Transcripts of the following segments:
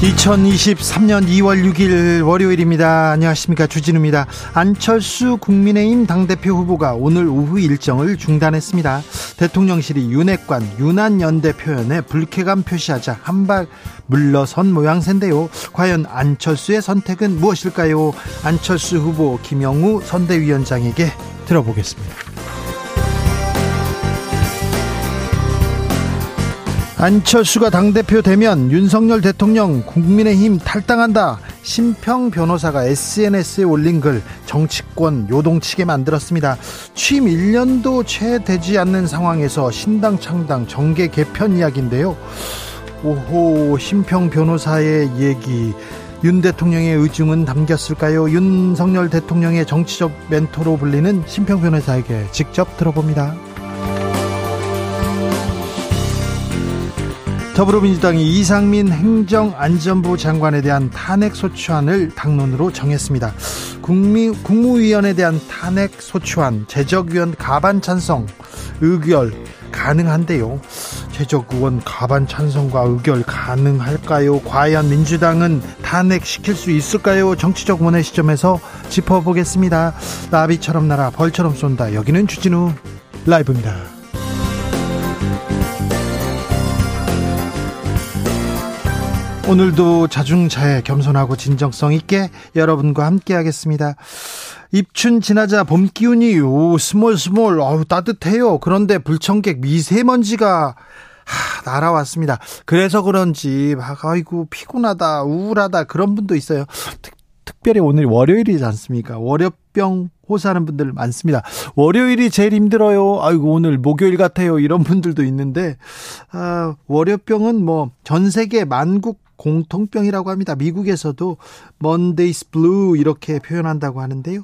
2023년 2월 6일 월요일입니다. 안녕하십니까. 주진우입니다. 안철수 국민의힘 당대표 후보가 오늘 오후 일정을 중단했습니다. 대통령실이 윤핵관, 윤한연대 표현에 불쾌감 표시하자 한발 물러선 모양새인데요. 과연 안철수의 선택은 무엇일까요? 안철수 후보 김영우 선대위원장에게 들어보겠습니다. 안철수가 당대표 되면 윤석열 대통령 국민의힘 탈당한다. 심평 변호사가 SNS에 올린 글 정치권 요동치게 만들었습니다. 취임 1년도 채 되지 않는 상황에서 신당 창당 정계 개편 이야기인데요. 오호 심평 변호사의 얘기 윤 대통령의 의중은 담겼을까요? 윤석열 대통령의 정치적 멘토로 불리는 심평 변호사에게 직접 들어봅니다. 더불어민주당이 이상민 행정안전부 장관에 대한 탄핵소추안을 당론으로 정했습니다. 국민, 국무위원에 대한 탄핵소추안, 제적위원 가반 찬성, 의결 가능한데요. 제적의원 가반 찬성과 의결 가능할까요? 과연 민주당은 탄핵시킬 수 있을까요? 정치적 원의 시점에서 짚어보겠습니다. 나비처럼 날아 벌처럼 쏜다. 여기는 주진우 라이브입니다. 오늘도 자중자애 겸손하고 진정성 있게 여러분과 함께 하겠습니다. 입춘 지나자 봄 기운이 오 스멀스멀 어우 따뜻해요. 그런데 불청객 미세먼지가 하, 날아왔습니다. 그래서 그런지 막 아이고 피곤하다 우울하다 그런 분도 있어요. 특, 특별히 오늘 월요일이지 않습니까? 월요병 호소하는 분들 많습니다. 월요일이 제일 힘들어요. 아이고 오늘 목요일 같아요. 이런 분들도 있는데 아, 월요병은 뭐 전 세계 만국 공통병이라고 합니다. 미국에서도 Monday's Blue 이렇게 표현한다고 하는데요.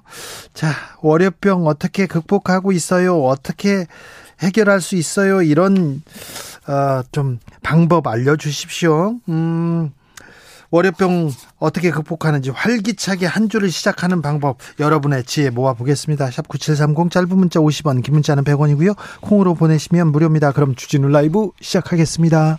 자, 월요병 어떻게 극복하고 있어요? 어떻게 해결할 수 있어요? 이런 어, 좀 방법 알려주십시오. 음, 월요병 어떻게 극복하는지 활기차게 한 주를 시작하는 방법 여러분의 지혜 모아보겠습니다. 샵 9730 짧은 문자 50원 긴 문자는 100원이고요. 콩으로 보내시면 무료입니다. 그럼 주진우 라이브 시작하겠습니다.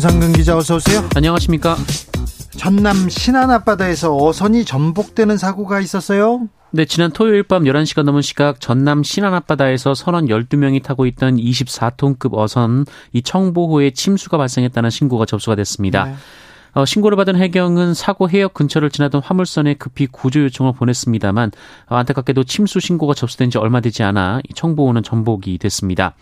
정상근 기자 어서 오세요. 안녕하십니까? 전남 신안 앞바다에서 어선이 전복되는 사고가 있었어요. 네, 지난 토요일 밤 11시가 넘은 시각 전남 신안 앞바다에서 선원 12명이 타고 있던 24톤급 어선 이 청보호에 침수가 발생했다는 신고가 접수가 됐습니다. 네. 어, 신고를 받은 해경은 사고 해역 근처를 지나던 화물선에 급히 구조 요청을 보냈습니다만 어, 안타깝게도 침수 신고가 접수된 지 얼마 되지 않아 청보호는 전복이 됐습니다.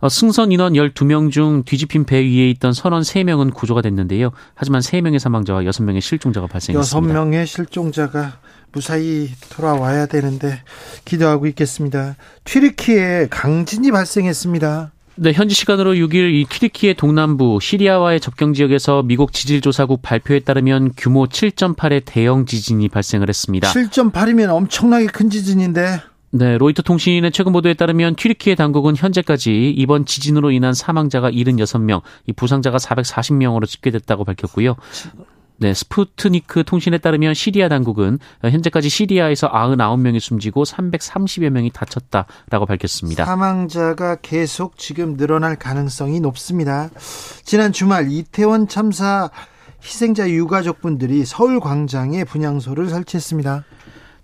어, 승선 인원 12명 중 뒤집힌 배 위에 있던 선원 3명은 구조가 됐는데요. 하지만 3명의 사망자와 6명의 실종자가 발생했습니다. 6명의 실종자가 무사히 돌아와야 되는데 기도하고 있겠습니다. 튀르키에 강진이 발생했습니다. 네, 현지 시간으로 6일 이 튀르키의 동남부 시리아와의 접경 지역에서 미국 지질조사국 발표에 따르면 규모 7.8의 대형 지진이 발생을 했습니다. 7.8이면 엄청나게 큰 지진인데 네, 로이터 통신의 최근 보도에 따르면 튀르키예 당국은 현재까지 이번 지진으로 인한 사망자가 76명, 이 부상자가 440명으로 집계됐다고 밝혔고요. 네, 스푸트니크 통신에 따르면 시리아 당국은 현재까지 시리아에서 99명이 숨지고 330여 명이 다쳤다라고 밝혔습니다. 사망자가 계속 지금 늘어날 가능성이 높습니다. 지난 주말 이태원 참사 희생자 유가족분들이 서울 광장에 분향소를 설치했습니다.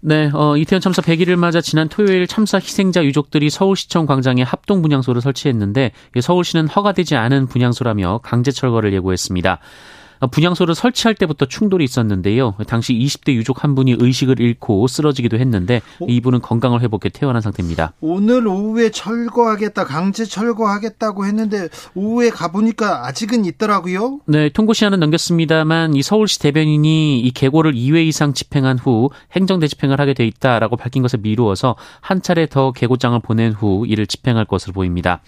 네, 어, 이태원 참사 100일을 맞아 지난 토요일 참사 희생자 유족들이 서울시청 광장에 합동 분향소를 설치했는데 서울시는 허가되지 않은 분향소라며 강제 철거를 예고했습니다. 어, 분향소를 설치할 때부터 충돌이 있었는데요. 당시 20대 유족 한 분이 의식을 잃고 쓰러지기도 했는데 어? 이분은 건강을 회복해 퇴원한 상태입니다. 오늘 오후에 철거하겠다, 강제 철거하겠다고 했는데 오후에 가보니까 아직은 있더라고요. 네, 통고 시한은 넘겼습니다만 이 서울시 대변인이 이 계고를 2회 이상 집행한 후 행정 대 집행을 하게 돼 있다라고 밝힌 것을 미루어서 한 차례 더 계고장을 보낸 후 이를 집행할 것으로 보입니다.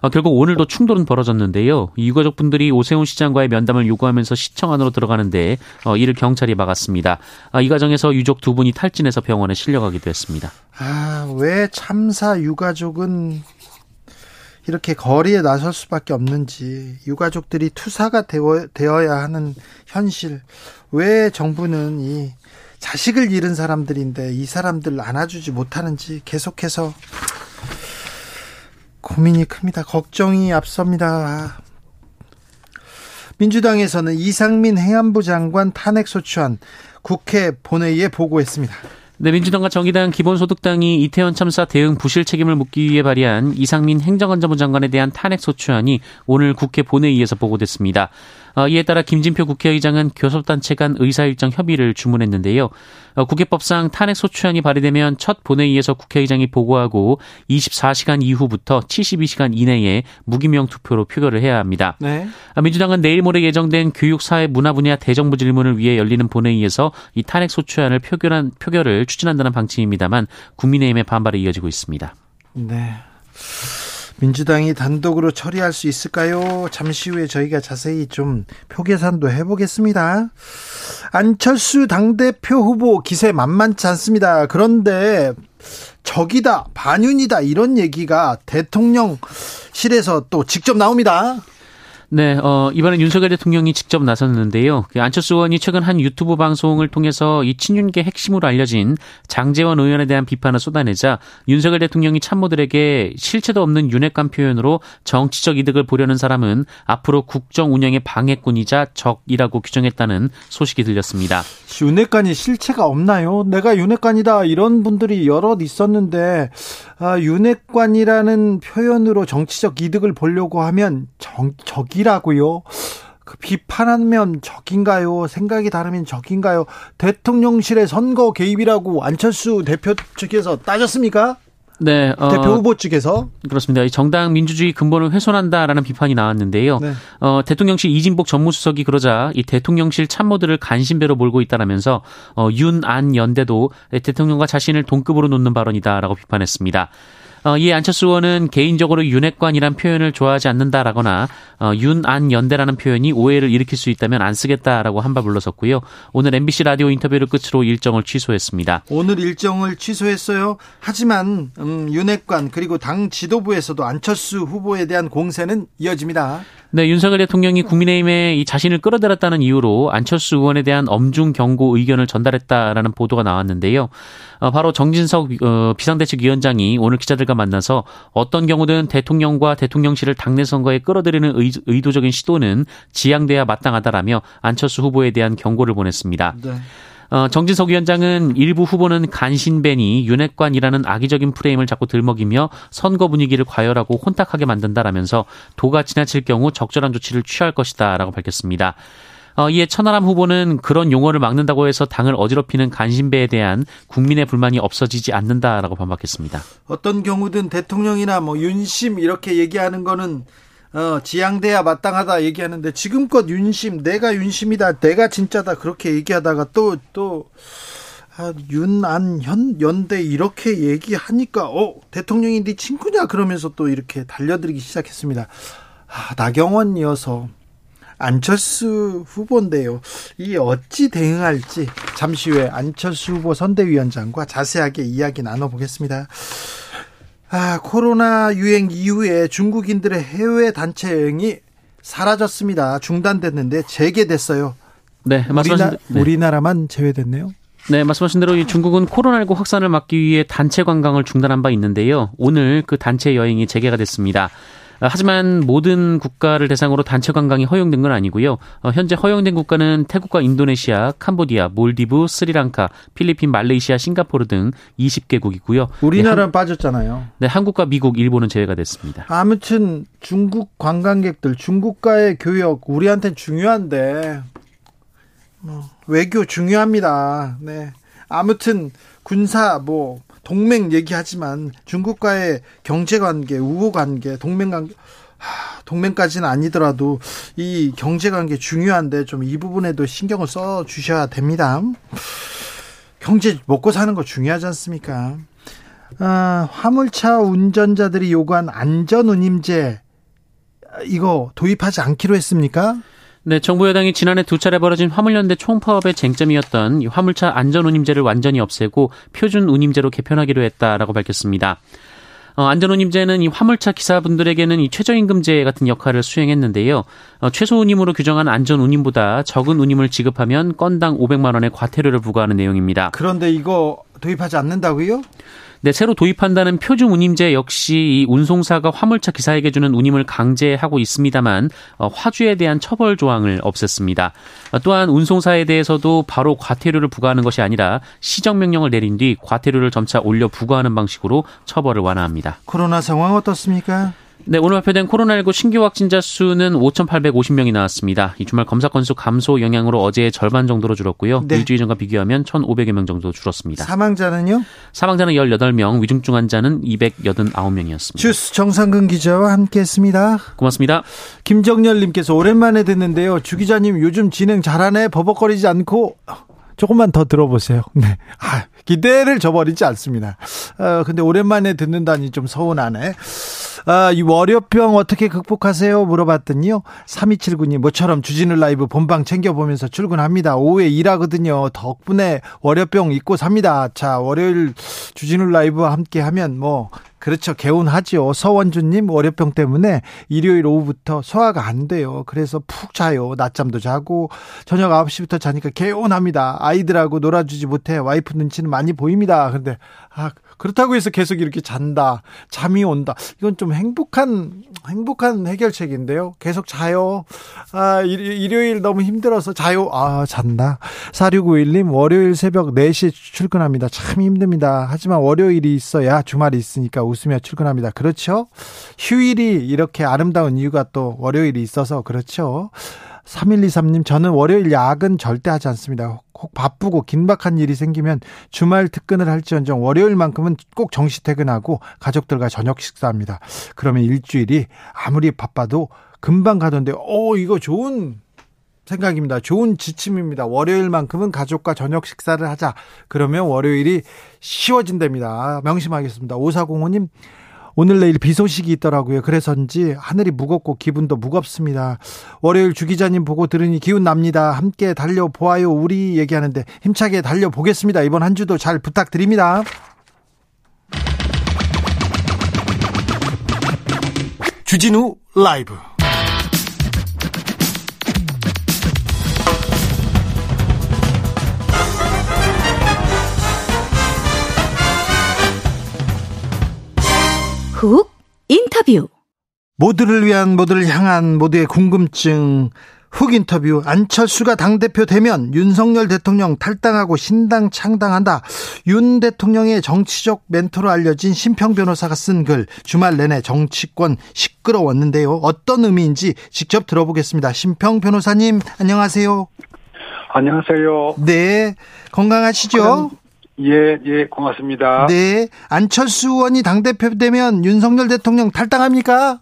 어, 결국 오늘도 충돌은 벌어졌는데요. 유가족 분들이 오세훈 시장과의 면담을 요구하면서 시청 안으로 들어가는데 어, 이를 경찰이 막았습니다. 아, 이 과정에서 유족 두 분이 탈진해서 병원에 실려가기도 했습니다. 아, 왜 참사 유가족은 이렇게 거리에 나설 수밖에 없는지 유가족들이 투사가 되어, 되어야 하는 현실 왜 정부는 이 자식을 잃은 사람들인데 이 사람들 안아주지 못하는지 계속해서 고민이 큽니다. 걱정이 앞섭니다. 민주당에서는 이상민 행안부 장관 탄핵 소추안 국회 본회의에 보고했습니다. 네, 민주당과 정의당, 기본소득당이 이태원 참사 대응 부실 책임을 묻기 위해 발의한 이상민 행정안전부 장관에 대한 탄핵 소추안이 오늘 국회 본회의에서 보고됐습니다. 어, 이에 따라 김진표 국회의장은 교섭단체 간 의사일정 협의를 주문했는데요. 어, 국회법상 탄핵 소추안이 발의되면 첫 본회의에서 국회의장이 보고하고 24시간 이후부터 72시간 이내에 무기명 투표로 표결을 해야 합니다. 네. 어, 민주당은 내일 모레 예정된 교육, 사회, 문화 분야 대정부 질문을 위해 열리는 본회의에서 이 탄핵 소추안을 표결한 표결을 추진한다는 방침입니다만 국민의힘의 반발이 이어지고 있습니다. 네. 민주당이 단독으로 처리할 수 있을까요? 잠시 후에 저희가 자세히 좀 표계산도 해보겠습니다. 안철수 당대표 후보 기세 만만치 않습니다. 그런데 적이다, 반윤이다, 이런 얘기가 대통령실에서 또 직접 나옵니다. 네, 어, 이번엔 윤석열 대통령이 직접 나섰는데요. 그 안철수 의원이 최근 한 유튜브 방송을 통해서 이 친윤계 핵심으로 알려진 장재원 의원에 대한 비판을 쏟아내자 윤석열 대통령이 참모들에게 실체도 없는 윤핵관 표현으로 정치적 이득을 보려는 사람은 앞으로 국정 운영의 방해꾼이자 적이라고 규정했다는 소식이 들렸습니다. 윤핵관이 실체가 없나요? 내가 윤핵관이다 이런 분들이 여럿 있었는데 아, 윤핵관이라는 표현으로 정치적 이득을 보려고 하면 정, 적이 적이라고요? 그 비판하면 적인가요? 생각이 다르면 적인가요? 대통령실의 선거 개입이라고 안철수 대표 측에서 따졌습니까? 네, 어, 대표 후보 측에서 그렇습니다. 정당 민주주의 근본을 훼손한다라는 비판이 나왔는데요. 네. 어, 대통령실 이진복 전무수석이 그러자 이 대통령실 참모들을 간신배로 몰고 있다라면서 어, 윤안 연대도 대통령과 자신을 동급으로 놓는 발언이다라고 비판했습니다. 어, 이 안철수 의원은 개인적으로 윤핵관이란 표현을 좋아하지 않는다라거나 어, 윤안 연대라는 표현이 오해를 일으킬 수 있다면 안 쓰겠다라고 한바 불러섰고요. 오늘 MBC 라디오 인터뷰를 끝으로 일정을 취소했습니다. 오늘 일정을 취소했어요. 하지만 음, 윤핵관 그리고 당 지도부에서도 안철수 후보에 대한 공세는 이어집니다. 네, 윤석열 대통령이 국민의힘에 이 자신을 끌어들였다는 이유로 안철수 의원에 대한 엄중 경고 의견을 전달했다라는 보도가 나왔는데요. 어, 바로 정진석 어, 비상대책위원장이 오늘 기자들과 만나서 어떤 경우든 대통령과 대통령실을 당내 선거에 끌어들이는 의, 도적인 시도는 지양돼야 마땅하다라며 안철수 후보에 대한 경고를 보냈습니다. 네. 어, 정진석 위원장은 일부 후보는 간신배니 윤핵관이라는 악의적인 프레임을 자꾸 들먹이며 선거 분위기를 과열하고 혼탁하게 만든다라면서 도가 지나칠 경우 적절한 조치를 취할 것이다라고 밝혔습니다. 어, 이에 천하람 후보는 그런 용어를 막는다고 해서 당을 어지럽히는 간신배에 대한 국민의 불만이 없어지지 않는다라고 반박했습니다. 어떤 경우든 대통령이나 뭐 윤심 이렇게 얘기하는 거는 어, 지양돼야 마땅하다 얘기하는데 지금껏 윤심 내가 윤심이다 내가 진짜다 그렇게 얘기하다가 또 또 아, 윤안현 연대 이렇게 얘기하니까 어 대통령이 네 친구냐 그러면서 또 이렇게 달려들기 시작했습니다. 아, 나경원이어서 안철수 후보인데요. 이 어찌 대응할지 잠시 후에 안철수 후보 선대위원장과 자세하게 이야기 나눠보겠습니다. 아, 코로나 유행 이후에 중국인들의 해외 단체 여행이 사라졌습니다. 중단됐는데 재개됐어요. 네, 말씀하신 우리나, 우리나라만 제외됐네요. 네, 말씀하신 대로 중국은 코로나19 확산을 막기 위해 단체 관광을 중단한 바 있는데요. 오늘 그 단체 여행이 재개가 됐습니다. 하지만 모든 국가를 대상으로 단체 관광이 허용된 건 아니고요. 어, 현재 허용된 국가는 태국과 인도네시아, 캄보디아, 몰디브, 스리랑카, 필리핀, 말레이시아, 싱가포르 등 20개국이고요. 우리나라는 네, 빠졌잖아요. 네, 한국과 미국, 일본은 제외가 됐습니다. 아무튼 중국 관광객들, 중국과의 교역 우리한테는 중요한데 뭐, 외교 중요합니다. 네. 아무튼 군사 뭐 동맹 얘기하지만 중국과의 경제 관계, 우호 관계, 동맹 관계 동맹까지는 아니더라도 이 경제 관계 중요한데 좀 이 부분에도 신경을 써 주셔야 됩니다. 경제 먹고 사는 거 중요하지 않습니까? 아, 화물차 운전자들이 요구한 안전 운임제 이거 도입하지 않기로 했습니까? 네, 정부 여당이 지난해 두 차례 벌어진 화물연대 총파업의 쟁점이었던 화물차 안전운임제를 완전히 없애고 표준 운임제로 개편하기로 했다라고 밝혔습니다. 어, 안전운임제는 이 화물차 기사분들에게는 이 최저임금제 같은 역할을 수행했는데요. 어, 최소운임으로 규정한 안전운임보다 적은 운임을 지급하면 건당 500만 원의 과태료를 부과하는 내용입니다. 그런데 이거 도입하지 않는다고요? 네, 새로 도입한다는 표준 운임제 역시 이 운송사가 화물차 기사에게 주는 운임을 강제하고 있습니다만 어, 화주에 대한 처벌 조항을 없앴습니다. 어, 또한 운송사에 대해서도 바로 과태료를 부과하는 것이 아니라 시정 명령을 내린 뒤 과태료를 점차 올려 부과하는 방식으로 처벌을 완화합니다. 코로나 상황 어떻습니까? 네, 오늘 발표된 코로나19 신규 확진자 수는 5,850명이 나왔습니다. 이 주말 검사 건수 감소 영향으로 어제의 절반 정도로 줄었고요. 네. 일주일 전과 비교하면 1,500여 명 정도 줄었습니다. 사망자는요? 사망자는 18명, 위중증 환자는 289명이었습니다. 주스 정상근 기자와 함께했습니다. 고맙습니다. 김정열님께서 오랜만에 듣는데요. 주 기자님 요즘 진행 잘하네. 버벅거리지 않고 조금만 더 들어보세요. 네. 아, 기대를 저버리지 않습니다. 어, 근데 오랜만에 듣는다니 좀 서운하네. 아, 이 월요병 어떻게 극복하세요? 물어봤더니요. 3279님, 모처럼 주진우 라이브 본방 챙겨보면서 출근합니다. 오후에 일하거든요. 덕분에 월요병 잊고 삽니다. 자, 월요일 주진우 라이브와 함께 하면 뭐, 그렇죠. 개운하죠. 서원주님 월요병 때문에 일요일 오후부터 소화가 안 돼요. 그래서 푹 자요. 낮잠도 자고 저녁 9시부터 자니까 개운합니다. 아이들하고 놀아주지 못해 와이프 눈치는 많이 보입니다. 근데 아 그렇다고 해서 계속 이렇게 잔다. 잠이 온다. 이건 좀 행복한, 행복한 해결책인데요. 계속 자요. 아, 일요일 너무 힘들어서 자요. 아, 잔다. 4691님, 월요일 새벽 4시에 출근합니다. 참 힘듭니다. 하지만 월요일이 있어야 주말이 있으니까 웃으며 출근합니다. 그렇죠? 휴일이 이렇게 아름다운 이유가 또 월요일이 있어서 그렇죠. 3123님, 저는 월요일 야근 절대 하지 않습니다. 혹 바쁘고 긴박한 일이 생기면 주말 특근을 할지언정 월요일만큼은 꼭 정시 퇴근하고 가족들과 저녁 식사합니다. 그러면 일주일이 아무리 바빠도 금방 가던데, 오, 이거 좋은 생각입니다. 좋은 지침입니다. 월요일만큼은 가족과 저녁 식사를 하자. 그러면 월요일이 쉬워진답니다. 명심하겠습니다. 5405님, 오늘 내일 비 소식이 있더라고요. 그래서인지 하늘이 무겁고 기분도 무겁습니다. 월요일 주 기자님 보고 들으니 기운 납니다. 함께 달려 보아요. 우리 얘기하는데 힘차게 달려 보겠습니다. 이번 한 주도 잘 부탁드립니다. 주진우 라이브 훅 인터뷰 모두를 위한 모두를 향한 모두의 궁금증 훅 인터뷰 안철수가 당대표 되면 윤석열 대통령 탈당하고 신당 창당한다. 윤 대통령의 정치적 멘토로 알려진 심평 변호사가 쓴 글 주말 내내 정치권 시끄러웠는데요. 어떤 의미인지 직접 들어보겠습니다. 심평 변호사님 안녕하세요. 안녕하세요. 네. 건강하시죠? 예, 예, 고맙습니다. 네. 안철수 의원이 당대표 되면 윤석열 대통령 탈당합니까?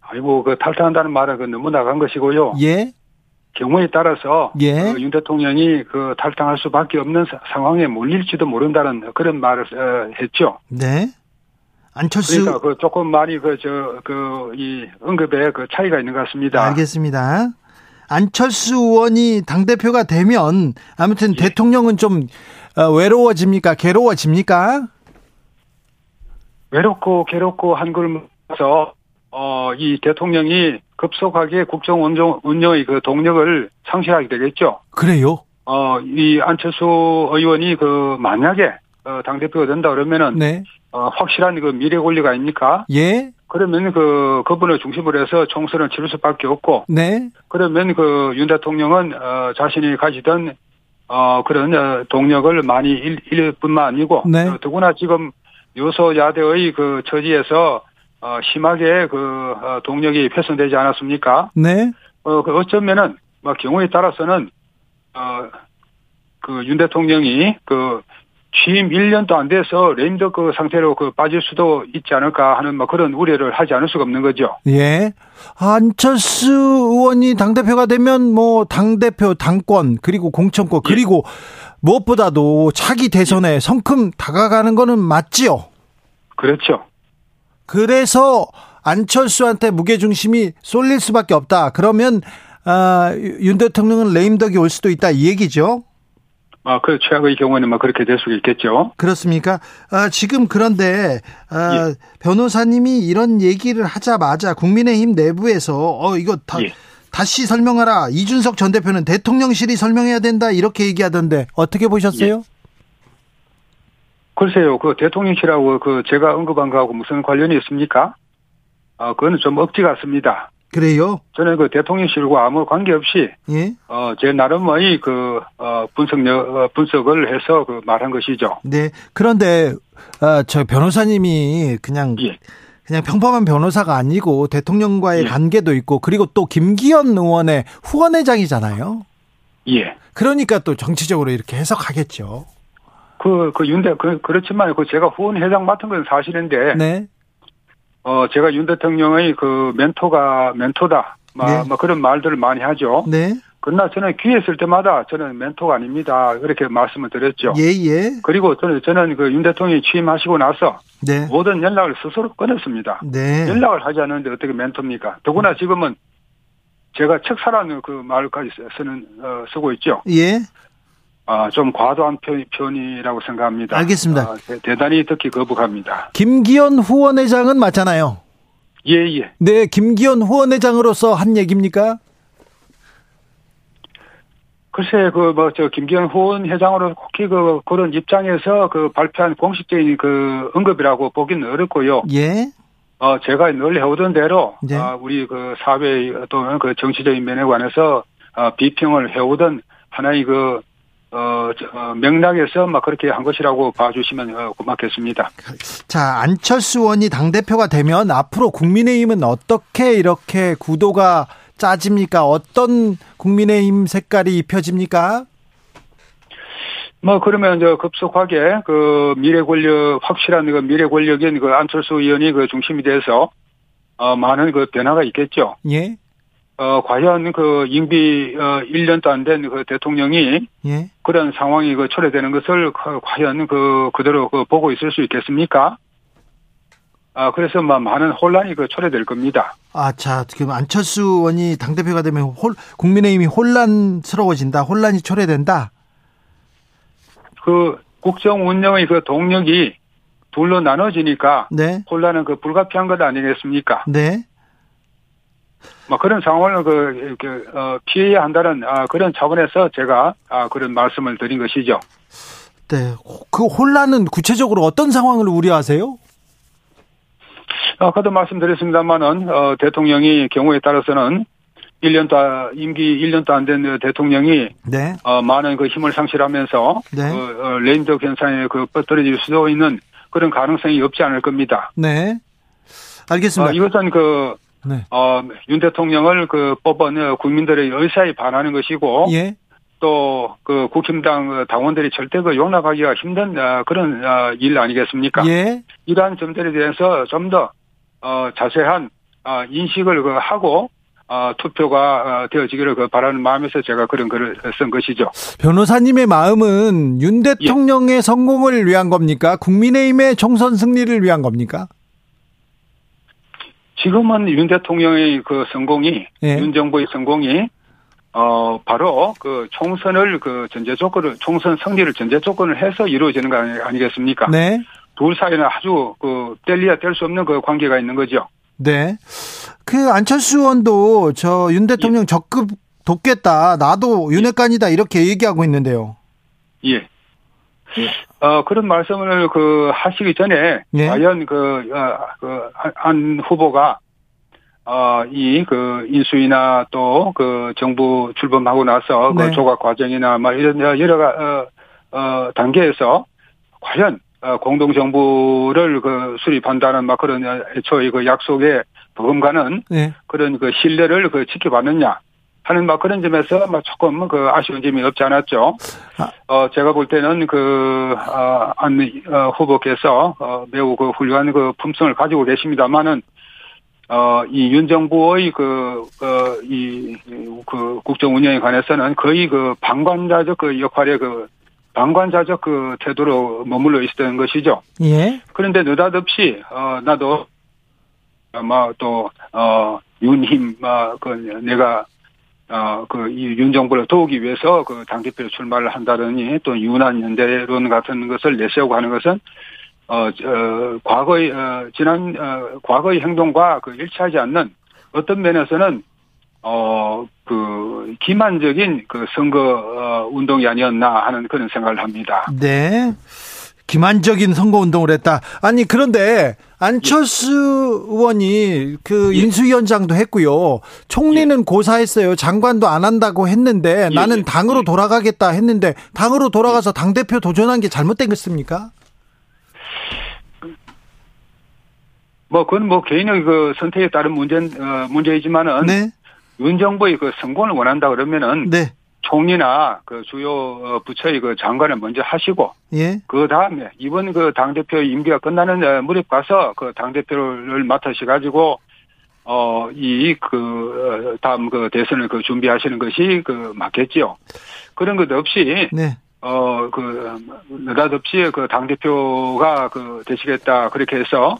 아이고, 그 탈당한다는 말은 그 너무 나간 것이고요. 예. 경우에 따라서 예. 그 윤 대통령이 그 탈당할 수밖에 없는 사, 상황에 몰릴지도 모른다는 그런 말을 어, 했죠. 네. 안철수 그러니까 그 조금 많이 그 저 그 이 언급에 그 차이가 있는 것 같습니다. 알겠습니다. 안철수 의원이 당 대표가 되면 아무튼 예. 대통령은 좀 어, 외로워집니까? 괴로워집니까? 외롭고 괴롭고 한걸 모아서 어, 이 대통령이 급속하게 국정 운영, 운영의 그 동력을 상실하게 되겠죠. 그래요? 어, 이 안철수 의원이 그 만약에 어, 당대표가 된다 그러면은 네. 어, 확실한 그 미래 권리가 아닙니까? 예. 그러면 그 그분을 중심으로 해서 총선을 치를 수밖에 없고 네. 그러면 그 윤 대통령은 어, 자신이 가지던 어 그런 어, 동력을 많이 잃, 잃을 뿐만 아니고 네. 어, 더구나 지금 요소야대의 그 처지에서 어, 심하게 그 어, 동력이 훼손되지 않았습니까? 네. 어, 그 어쩌면은 막 경우에 따라서는 어, 그 윤 대통령이 그 취임 1년도 안 돼서 레임덕 그 상태로 그 빠질 수도 있지 않을까 하는 뭐 그런 우려를 하지 않을 수가 없는 거죠. 예. 안철수 의원이 당대표가 되면 뭐 당대표 당권 그리고 공천권 예. 그리고 무엇보다도 차기 대선에 성큼 다가가는 거는 맞지요. 그렇죠. 그래서 안철수한테 무게중심이 쏠릴 수밖에 없다. 그러면 아, 윤 대통령은 레임덕이 올 수도 있다 이 얘기죠. 아, 그 최악의 경우에는 뭐 그렇게 될 수가 있겠죠. 그렇습니까? 아, 지금 그런데 아, 예. 변호사님이 이런 얘기를 하자마자 국민의힘 내부에서 어 이거 다 예. 다시 설명하라. 이준석 전 대표는 대통령실이 설명해야 된다. 이렇게 얘기하던데 어떻게 보셨어요? 글쎄요, 그 대통령실하고 그 제가 언급한 거하고 무슨 관련이 있습니까? 아, 그거는 좀 억지 같습니다. 그래요? 저는 그 대통령실과 아무 관계 없이 예. 어, 제 나름의 그, 어, 분석, 어, 분석을 해서 그 말한 것이죠. 네. 그런데 아, 저 변호사님이 그냥 예. 그냥 평범한 변호사가 아니고 대통령과의 예. 관계도 있고 그리고 또 김기현 의원의 후원회장이잖아요. 예. 그러니까 또 정치적으로 이렇게 해석하겠죠. 그, 그 윤대, 그, 그렇지만 그 제가 후원 회장 맡은 건 사실인데, 네. 어, 제가 윤 대통령의 그 멘토가, 멘토다. 막, 네. 막 그런 말들을 많이 하죠. 네. 그러나 저는 귀에 쓸 때마다 저는 멘토가 아닙니다. 그렇게 말씀을 드렸죠. 예, 예. 그리고 저는, 저는 그 윤 대통령이 취임하시고 나서 네. 모든 연락을 스스로 끊었습니다. 네. 연락을 하지 않는데 어떻게 멘토입니까? 더구나 지금은 제가 책사라는 그 말까지 쓰는, 어, 쓰고 있죠. 예. 아, 좀 과도한 편, 편이라고 생각합니다. 알겠습니다. 아, 대, 단히 듣기 거북합니다. 김기현 후원회장은 맞잖아요. 예, 예. 네, 김기현 후원회장으로서 한 얘기입니까? 글쎄, 그, 뭐, 저, 김기현 후원 회장으로 혹히 그, 그런 입장에서 그 발표한 공식적인 그 언급이라고 보기는 어렵고요. 예. 어, 제가 늘 해오던 대로, 네. 아, 우리 그 사회 또는 그 정치적인 면에 관해서, 어, 비평을 해오던 하나의 그, 어, 저, 어, 맥락에서 막 그렇게 한 것이라고 봐주시면 어, 고맙겠습니다. 자, 안철수 의원이 당대표가 되면 앞으로 국민의힘은 어떻게 이렇게 구도가 짜집니까? 어떤 국민의힘 색깔이 입혀집니까? 뭐 그러면 저 급속하게 그 미래 권력 확실한 그 미래 권력인 그 안철수 의원이 그 중심이 돼서 어 많은 그 변화가 있겠죠. 예. 어 과연 그 임기 어 1년도 안 된 그 대통령이 예. 그런 상황이 그 초래되는 것을 그 과연 그 그대로 그 보고 있을 수 있겠습니까? 아 그래서 뭐 많은 혼란이 그 초래될 겁니다. 아, 자, 지금 안철수 의원이 당대표가 되면 홀, 국민의힘이 혼란스러워진다. 혼란이 초래된다. 그 국정 운영의 그 동력이 둘로 나눠지니까 네. 혼란은 그 불가피한 것 아니겠습니까? 네. 뭐 그런 상황을 그 이렇게 어, 피해야 한다는 아, 그런 차원에서 제가 아, 그런 말씀을 드린 것이죠. 네. 그 혼란은 구체적으로 어떤 상황을 우려하세요? 아까도 말씀드렸습니다만은 어, 대통령이 경우에 따라서는 1년도 아- 임기 1년도 안 된 대통령이 네. 어, 많은 그 힘을 상실하면서 네. 그, 어, 레임덕 현상에 그 뻗어질 수도 있는 그런 가능성이 없지 않을 겁니다. 네. 어, 알겠습니다. 이것은 그 네. 어, 윤 대통령을 그 뽑은 어, 국민들의 의사에 반하는 것이고 예. 또그 국힘당 당원들이 절대 그 용납하기가 힘든 어, 그런 어, 일 아니겠습니까? 예. 이러한 점들에 대해서 좀더 어, 자세한 어, 인식을 그 하고 어, 투표가 어, 되어지기를 그 바라는 마음에서 제가 그런 글을 쓴 것이죠. 변호사님의 마음은 윤 대통령의 성공을 위한 겁니까? 국민의힘의 총선 승리를 위한 겁니까? 지금은 윤 대통령의 그 성공이 예. 윤 정부의 성공이 어 바로 그 총선을 그 전제 조건을 총선 승리를 전제 조건을 해서 이루어지는 거 아니, 아니겠습니까? 네. 둘 사이는 아주 그 뗄래야 뗄 수 없는 그 관계가 있는 거죠. 네. 그 안철수 의원도 저 윤 대통령 적극 돕겠다. 나도 윤핵관이다. 이렇게 얘기하고 있는데요. 예. 어, 그런 말씀을 그 하시기 전에 예. 과연 그, 어, 그, 한- 한 후보가 어, 이 그 인수위나 또 그 정부 출범하고 나서 네. 그 조각 과정이나 막 이런 여러 가 어, 어, 단계에서 과연 어, 공동 정부를 그 수립한다는 막 그런 어, 애초에 그 약속에 버금가는 네. 그런 그 신뢰를 그 지켜봤느냐 하는 막 그런 점에서 막 조금 그 아쉬운 점이 없지 않았죠. 아. 어 제가 볼 때는 그 어, 안 어, 후보께서 어, 매우 그 훌륭한 그 품성을 가지고 계십니다만은 어, 이 윤 정부의 그, 어, 이, 그 국정 운영에 관해서는 거의 그 방관자적 그 역할에 그 방관자적 그 태도로 머물러 있었던 것이죠. 예. 그런데 느닷없이 어 나도 아마 또어 윤힘 아그 내가 어그이 윤정부를 도우기 위해서 그 당대표 출마를 한다더니 또 윤한 연대론 같은 것을 내세우고 하는 것은 어, 어 과거의 어 지난 어 과거의 행동과 그 일치하지 않는 어떤 면에서는 어 그 기만적인 그 선거 어 운동이 아니었나 하는 그런 생각을 합니다. 네. 기만적인 선거 운동을 했다. 아니 그런데 안철수 의원이 그 예. 인수위원장도 했고요. 총리는 고사했어요. 장관도 안 한다고 했는데 예, 나는 예. 당으로 예. 돌아가겠다 했는데 당으로 돌아가서 당 대표 도전한 게 잘못된 것입니까? 뭐 그건 뭐 개인의 그 선택에 따른 문제 어, 문제이지만은 네. 윤 정부의 그 성공을 원한다 그러면은 네. 총리나 그 주요 어, 부처의 그 장관을 먼저 하시고 예. 그 다음에 이번 그 당 대표 임기가 끝나는 어, 무렵 가서 그 당 대표를 맡으시 가지고 어 이 그 다음 그 대선을 그 준비하시는 것이 그 맞겠지요. 그런 것 없이 네. 어그 느닷없이 그 당 대표가 그 되시겠다 그렇게 해서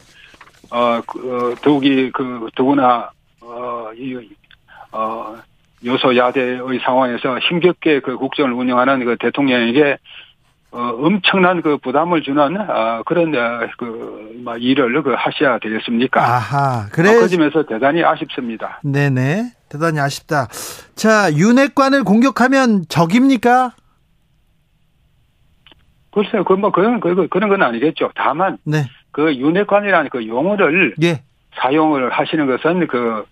어, 그, 어, 더욱이 그 더구나 어이어 요소야대의 상황에서 힘겹게 그 국정을 운영하는 그 대통령에게 어, 엄청난 그 부담을 주는 아, 그런 어, 그 뭐, 일을 그 하셔야 되겠습니까? 아하. 그 그래. 점에서 대단히 아쉽습니다. 네네. 대단히 아쉽다. 자, 윤핵관을 공격하면 적입니까? 글쎄요, 그 뭐 그런 그 그런 건 아니겠죠. 다만 네. 그 윤핵관이라는 그 용어를 예. 사용을 하시는 것은 그,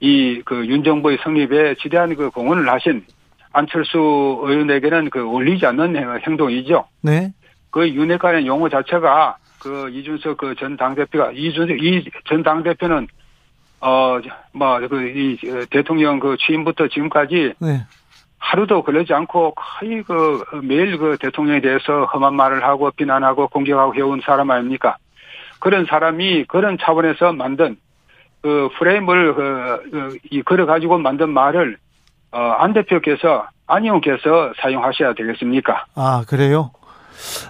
이, 그, 윤 정부의 성립에 지대한 그 공헌을 하신 안철수 의원에게는 그 어울리지 않는 행- 행동이죠. 네. 그 윤핵관의 용어 자체가 그 이준석 그 전 당대표가, 이준석, 이 전 당대표는 어, 뭐, 그, 이, 어, 대통령 그 취임부터 지금까지 네. 하루도 걸리지 않고 거의 그 매일 그 대통령에 대해서 험한 말을 하고 비난하고 공격하고 해온 사람 아닙니까? 그런 사람이 그런 차원에서 만든 그 프레임을 그, 그, 이 걸어 가지고 만든 말을 어, 안 대표께서 안 의원께서 사용하셔야 되겠습니까? 아, 그래요?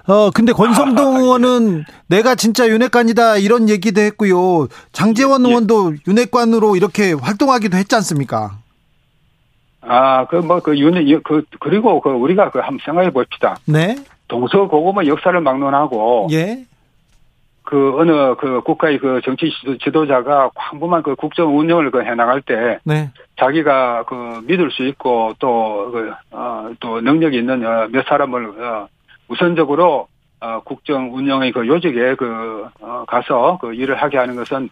어, 근데 권성동 아, 예. 의원은 내가 진짜 윤핵관이다 이런 얘기도 했고요. 장재원 예. 의원도 윤핵관으로 이렇게 활동하기도 했지 않습니까? 아, 그 뭐그 윤, 그 그리고 그 우리가 그 한번 생각해 봅시다. 네. 동서고금의 역사를 막론하고 예. 그 어느 그 국가의 그 정치 지도- 지도자가 광범한 그 국정 운영을 그 해나갈 때 네. 자기가 그 믿을 수 있고 또 그, 어, 또 능력이 있는 어, 몇 사람을 어, 우선적으로 어, 국정 운영의 그 요직에 그 어, 가서 그 일을 하게 하는 것은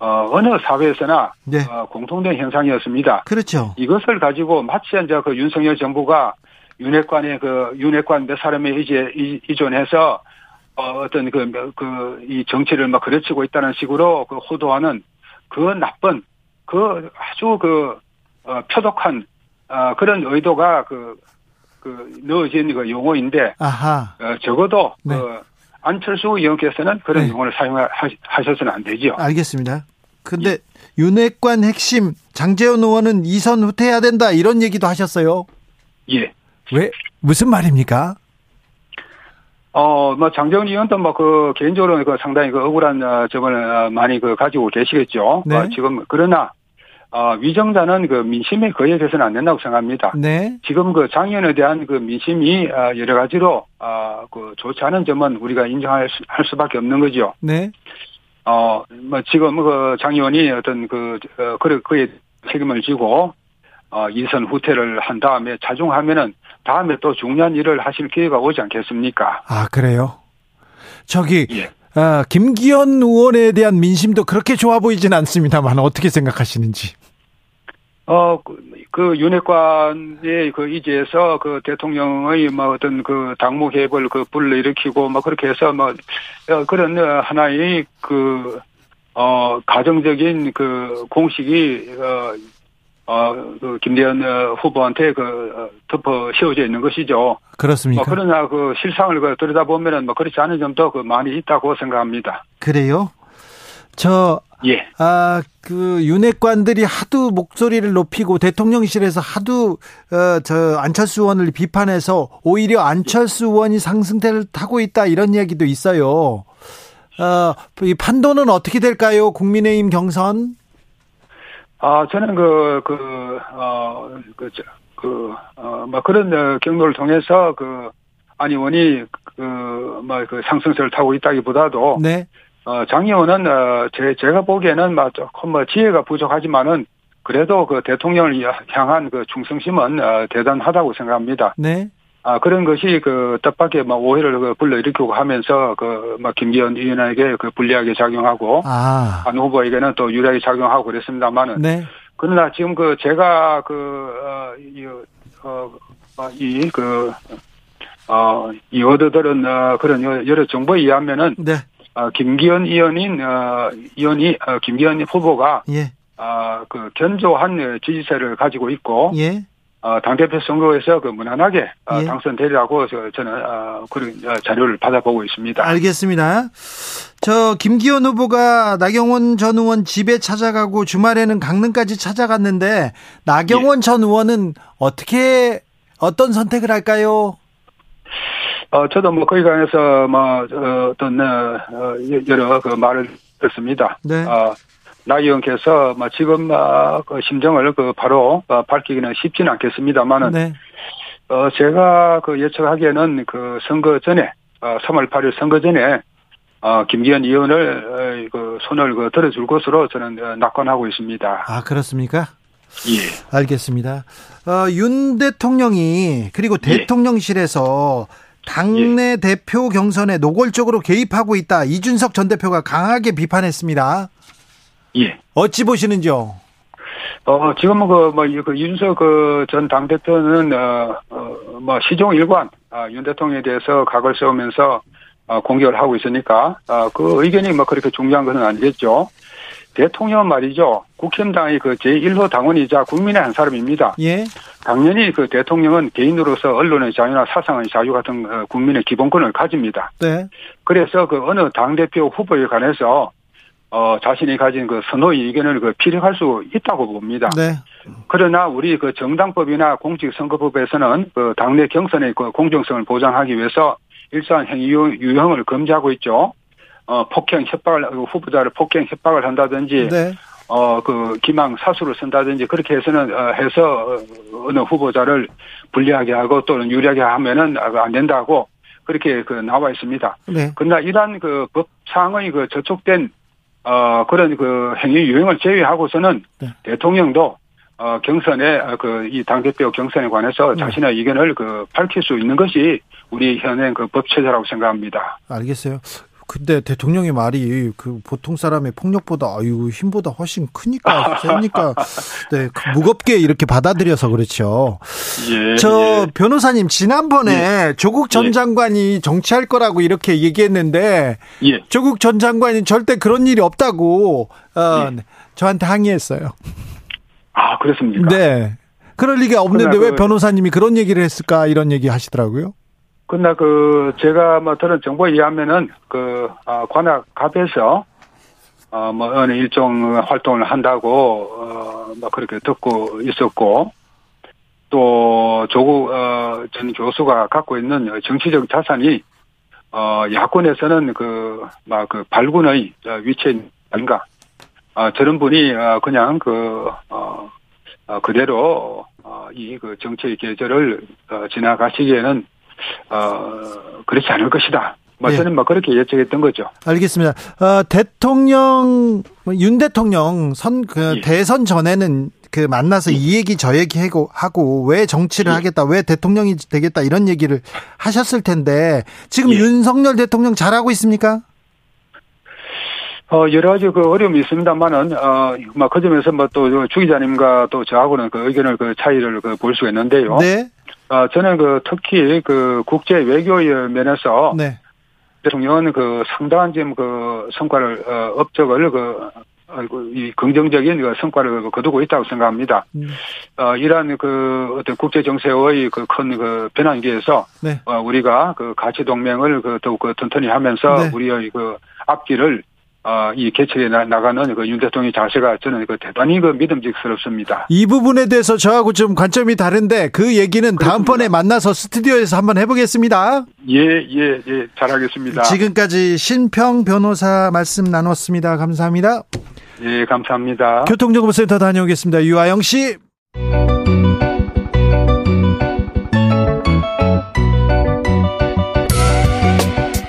어, 어느 사회에서나 네. 어, 공통된 현상이었습니다. 그렇죠. 이것을 가지고 마치 이제 그 윤석열 정부가 윤핵관의 그 윤핵관 몇 사람에 이제 이- 이존해서 어, 어떤 그, 그, 이 정치를 막 그르치고 있다는 식으로 그 호도하는 그 나쁜, 그 아주 그, 어, 표독한, 어, 그런 의도가 그, 그, 넣어진 그 용어인데, 아하. 어, 적어도 네. 그, 안철수 의원께서는 그런 네. 용어를 사용하셔서는 안 되죠. 알겠습니다. 근데 윤핵관 핵심 장재원 의원은 이선 후퇴해야 된다 이런 얘기도 하셨어요. 예. 왜 무슨 말입니까? 어, 뭐, 장정리 의원도 뭐, 그, 개인적으로 그 상당히 그 억울한 어, 점을 어, 많이 그 가지고 계시겠죠. 네. 어, 지금, 그러나, 어, 위정자는 그 민심에 거역해서는 안 된다고 생각합니다. 네. 지금 그 장의원에 대한 그 민심이 어, 여러 가지로, 어, 그 좋지 않은 점은 우리가 인정할 수, 할 수밖에 없는 거죠. 네. 어, 뭐, 지금 그 장의원이 어떤 그, 어, 그, 그에 책임을 지고, 어, 이선 후퇴를 한 다음에 자중하면은 다음에 또 중요한 일을 하실 기회가 오지 않겠습니까? 아, 그래요? 저기, 예. 아, 김기현 의원에 대한 민심도 그렇게 좋아 보이진 않습니다만 어떻게 생각하시는지. 어, 그, 그 윤핵관의 그 이지에서 그 대통령의 뭐 어떤 그 당무 개입을 그 불러일으키고 뭐 그렇게 해서 뭐 어, 그런 하나의 그, 어, 가정적인 그 공식이, 어, 어, 그 김대현 어, 후보한테 그 어, 덮어 씌워져 있는 것이죠. 그렇습니까? 뭐 그러나 그 실상을 그 들여다보면은 뭐 그렇지 않은 점도 그 많이 있다고 생각합니다. 그래요? 저, 예. 아, 그, 윤핵관들이 하도 목소리를 높이고 대통령실에서 하도, 어, 저, 안철수 의원을 비판해서 오히려 안철수 의원이 상승세를 타고 있다 이런 이야기도 있어요. 어, 이 판도는 어떻게 될까요? 국민의힘 경선? 아, 저는 그, 그, 어, 그, 저, 그, 어, 뭐 그런 어, 경로를 통해서 그, 안 의원이 그, 뭐, 그 상승세를 타고 있다기 보다도, 네. 어, 장 의원은, 어, 제, 제가 보기에는 막 조금 뭐 지혜가 부족하지만은, 그래도 그 대통령을 향한 그 충성심은 어, 대단하다고 생각합니다. 네. 아, 그런 것이 그 뜻밖의 막 오해를 그 불러일으키고 하면서 그, 막 김기현 의원에게 그 불리하게 작용하고, 아. 안 후보에게는 또 유리하게 작용하고 그랬습니다만은, 네. 그러나 지금 그 제가 그, 어, 이, 어, 어, 이, 그, 어, 이 얻어들은, 어, 그런 여러- 정보에 의하면은, 네. 어, 김기현 의원인, 어, 의원이, 어, 김기현 후보가, 예. 어, 그, 견조한 지지세를 가지고 있고, 예. 어, 당대표 선거에서 그 무난하게 어, 예. 당선되리라고 저, 저는, 어, 그런 어, 자료를 받아보고 있습니다. 알겠습니다. 저 김기현 후보가 나경원 전 의원 집에 찾아가고 주말에는 강릉까지 찾아갔는데 나경원 전 의원은 어떻게 어떤 선택을 할까요? 어, 저도 뭐 거기 관해서 뭐, 어, 어떤, 여러 그 말을 듣습니다. 네. 어, 나 의원께서 뭐 지금, 어, 그 심정을 그 바로 어, 밝히기는 쉽지는 않겠습니다만은, 네. 어, 제가 그 예측하기에는 그 선거 전에, 어, 3월 8일 선거 전에, 어, 김기현 의원을, 어, 그 손을 그 들어줄 것으로 저는 어, 낙관하고 있습니다. 아 그렇습니까? 예. 알겠습니다. 어, 윤 대통령이 그리고 예. 대통령실에서 당내 대표 경선에 노골적으로 개입하고 있다. 이준석 전 대표가 강하게 비판했습니다. 예. 어찌 보시는지요? 어, 지금은 그, 뭐, 이- 그, 윤석 그 전 당대표는, 어, 어, 뭐, 시종 일관, 아, 윤 대통령에 대해서 각을 세우면서, 어, 공격을 하고 있으니까, 아, 그 의견이 뭐 그렇게 중요한 것은 아니겠죠. 대통령은 말이죠. 국힘당의 그 제1호 당원이자 국민의 한 사람입니다. 예. 당연히 그 대통령은 개인으로서 언론의 자유나 사상의 자유 같은 어, 국민의 기본권을 가집니다. 네. 그래서 그 어느 당대표 후보에 관해서, 어, 자신이 가진 그 선호의 의견을 그 피력할 수 있다고 봅니다. 네. 그러나 우리 그 정당법이나 공직선거법에서는 그 당내 경선의 그 공정성을 보장하기 위해서 일산 행위 유- 유형을 금지하고 있죠. 어, 폭행 협박을, 그 후보자를 폭행 협박을 한다든지, 네. 어, 그 기망 사수를 쓴다든지 그렇게 해서는, 어, 해서 어, 어느 후보자를 불리하게 하고 또는 유리하게 하면은 아, 안 된다고 그렇게 그 나와 있습니다. 네. 그러나 이러한 그 법상의 그 저촉된 어 그런 그 행위 유형을 제외하고서는 네. 대통령도 어 경선에 그 이 당 대표 경선에 관해서 네. 자신의 의견을 그 밝힐 수 있는 것이 우리 현행 그 법 체제라고 생각합니다. 알겠어요. 근데 대통령의 말이 그 보통 사람의 폭력보다 아유 힘보다 훨씬 크니까 세니까 네그 무겁게 이렇게 받아들여서 그렇죠. 예. 저 변호사님 지난번에 조국 전 예. 장관이 정치할 거라고 이렇게 얘기했는데 예. 조국 전 장관이 절대 그런 일이 없다고 어, 예. 저한테 항의했어요. 아 그렇습니까? 네. 그럴 리가 없는데 그러나 왜 그- 변호사님이 그런 얘기를 했을까 이런 얘기 하시더라고요. 그러나 그 제가 뭐 들은 정보에 의하면은 그 아, 관악 갑에서 어뭐 어느 일종 활동을 한다고 어뭐 그렇게 듣고 있었고 또 조국 어, 전 교수가 갖고 있는 정치적 자산이 어 야권에서는 그 막 그 발군의 위치에 아닌가. 아 저런 분이 어, 그냥 그 어, 어, 그대로 어, 이그 정치의 계절을 어, 지나가시기에는 어, 그렇지 않을 것이다. 뭐 예. 저는 뭐 그렇게 예측했던 거죠. 알겠습니다. 어, 대통령 윤 대통령 선 그 예. 대선 전에는 그 만나서 이 얘기 저 얘기 하고 하고 왜 정치를 하겠다 왜 대통령이 되겠다 이런 얘기를 하셨을 텐데 지금 예. 윤석열 대통령 잘하고 있습니까? 어, 여러 가지 그 어려움이 있습니다만은, 어, 막 그 점에서 뭐 또 주 기자님과 또 저하고는 그 의견을 그 차이를 그 볼 수가 있는데요. 네, 어, 저는 그 특히 그 국제 외교의 면에서 네, 대통령은 그 상당한 지금 그 성과를, 어, 업적을 그, 이 긍정적인 그 성과를 그 거두고 있다고 생각합니다. 음. 어, 이러한 그 어떤 국제 정세의 그 큰 그 변환기에서 네. 어, 우리가 그 가치 동맹을 그 더욱 그 튼튼히 하면서 네. 우리의 그 앞길을 어, 이 개척해 나- 나가는 그 윤 대통령의 자세가 저는 그 대단히 그 믿음직스럽습니다. 이 부분에 대해서 저하고 좀 관점이 다른데 그 얘기는 다음번에 만나서 스튜디오에서 한번 해보겠습니다. 예, 예, 예, 잘하겠습니다. 지금까지 신평 변호사 말씀 나눴습니다. 감사합니다. 예, 감사합니다. 교통정보센터 다녀오겠습니다. 유아영 씨.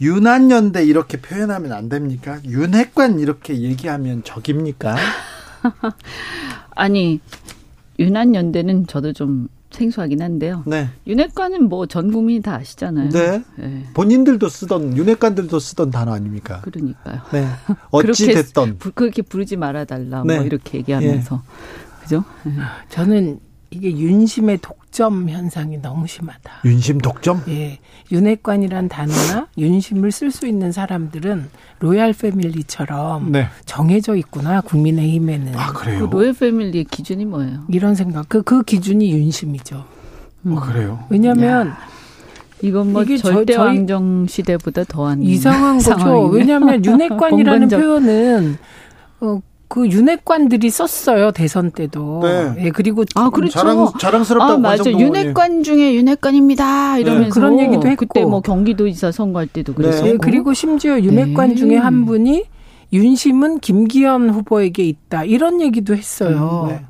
유난연대 이렇게 표현하면 안 됩니까? 윤핵관 이렇게 얘기하면 적입니까? 아니, 유난연대는 저도 좀 생소하긴 한데요. 네. 윤핵관은 뭐 전 국민이 다 아시잖아요. 네. 네, 본인들도 쓰던 윤핵관들도 쓰던 단어 아닙니까? 그러니까요. 네. 어찌 그렇게 됐던 부- 그렇게 부르지 말아 달라. 네. 뭐 이렇게 얘기하면서. 그죠? 저는 이게 윤심의 독점 현상이 너무 심하다. 윤심 독점? 예. 윤핵관이란 단어나 윤심을 쓸 수 있는 사람들은 로얄 패밀리처럼 네. 정해져 있구나. 국민의힘에는. 아그 그래요? 로열 패밀리의 기준이 뭐예요? 이런 생각. 그, 그 기준이 윤심이죠. 아, 그래요? 왜냐면 이건 뭐 이게 절대 왕정 시대보다 더한 이상한 거죠. 왜냐하면 윤핵관이라는. 표현은 어, 그 윤핵관들이 썼어요 대선 때도. 네. 예, 그리고 아, 그렇죠. 자랑 자랑스럽다고 아, 맞아. 윤핵관 중에 윤핵관입니다. 이러면서 네, 그런 얘기도 했고. 그때 뭐 경기도지사 선거할 때도 네. 그랬었고. 예, 그리고 심지어 윤핵관 네. 중에 한 분이 윤심은 김기현 후보에게 있다 이런 얘기도 했어요. 음, 네.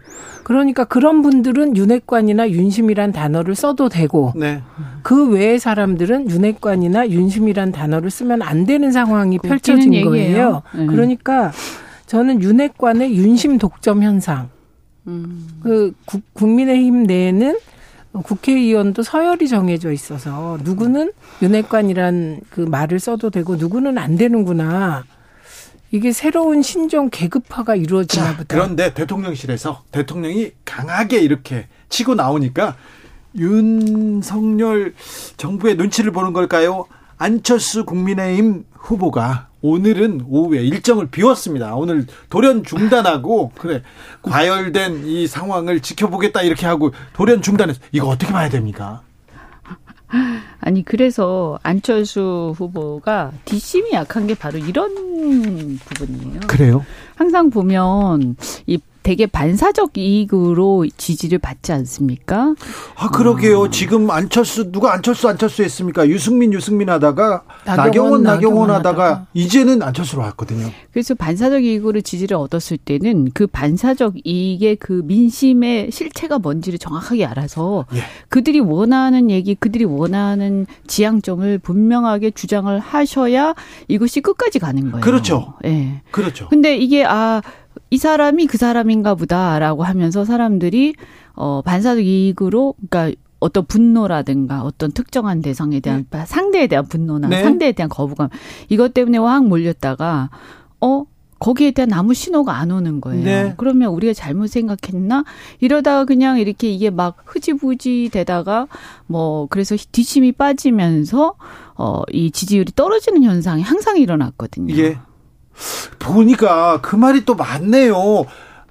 그러니까 그런 분들은 윤핵관이나 윤심이란 단어를 써도 되고 네. 그 외의 사람들은 윤핵관이나 윤심이란 단어를 쓰면 안 되는 상황이 펼쳐진. 거예요. 네. 그러니까 저는 윤핵관의 윤심 독점 현상. 음. 그 국, 국민의힘 내에는 국회의원도 서열이 정해져 있어서 누구는 윤핵관이란 그 말을 써도 되고 누구는 안 되는구나. 이게 새로운 신종 계급화가 이루어지나 자, 보다. 그런데 대통령실에서 대통령이 강하게 이렇게 치고 나오니까 윤석열 정부의 눈치를 보는 걸까요? 안철수 국민의힘 후보가 오늘은 오후에 일정을 비웠습니다. 오늘 돌연 중단하고 그래 과열된 이 상황을 지켜보겠다 이렇게 하고 돌연 중단해서 이거 어떻게 봐야 됩니까? 아니 그래서 안철수 후보가 뒷심이 약한 게 바로 이런 부분이에요. 그래요? 항상 보면 이 되게 반사적 이익으로 지지를 받지 않습니까? 아 그러게요. 지금 안철수 누가 안철수 안철수 했습니까? 유승민 유승민 하다가 나경원 나경원, 나경원 나경원 하다가 하다가. 이제는 안철수로 왔거든요. 그래서 반사적 이익으로 지지를 얻었을 때는 그 반사적 이익의 그 민심의 실체가 뭔지를 정확하게 알아서 예. 그들이 원하는 얘기, 그들이 원하는 지향점을 분명하게 주장을 하셔야 이것이 끝까지 가는 거예요. 그렇죠. 예. 그렇죠. 근데 이게 아, 이 사람이 그 사람인가 보다라고 하면서 사람들이 어 반사적 이익으로 그러니까 어떤 분노라든가 어떤 특정한 대상에 대한 상대에 대한 분노나 네. 상대에 대한 거부감 이것 때문에 확 몰렸다가 어 거기에 대한 아무 신호가 안 오는 거예요. 네. 그러면 우리가 잘못 생각했나? 이러다가 그냥 이렇게 이게 막 흐지부지 되다가 뭐 그래서 뒷심이 빠지면서 어 이 지지율이 떨어지는 현상이 항상 일어났거든요. 예. 보니까 그 말이 또 맞네요.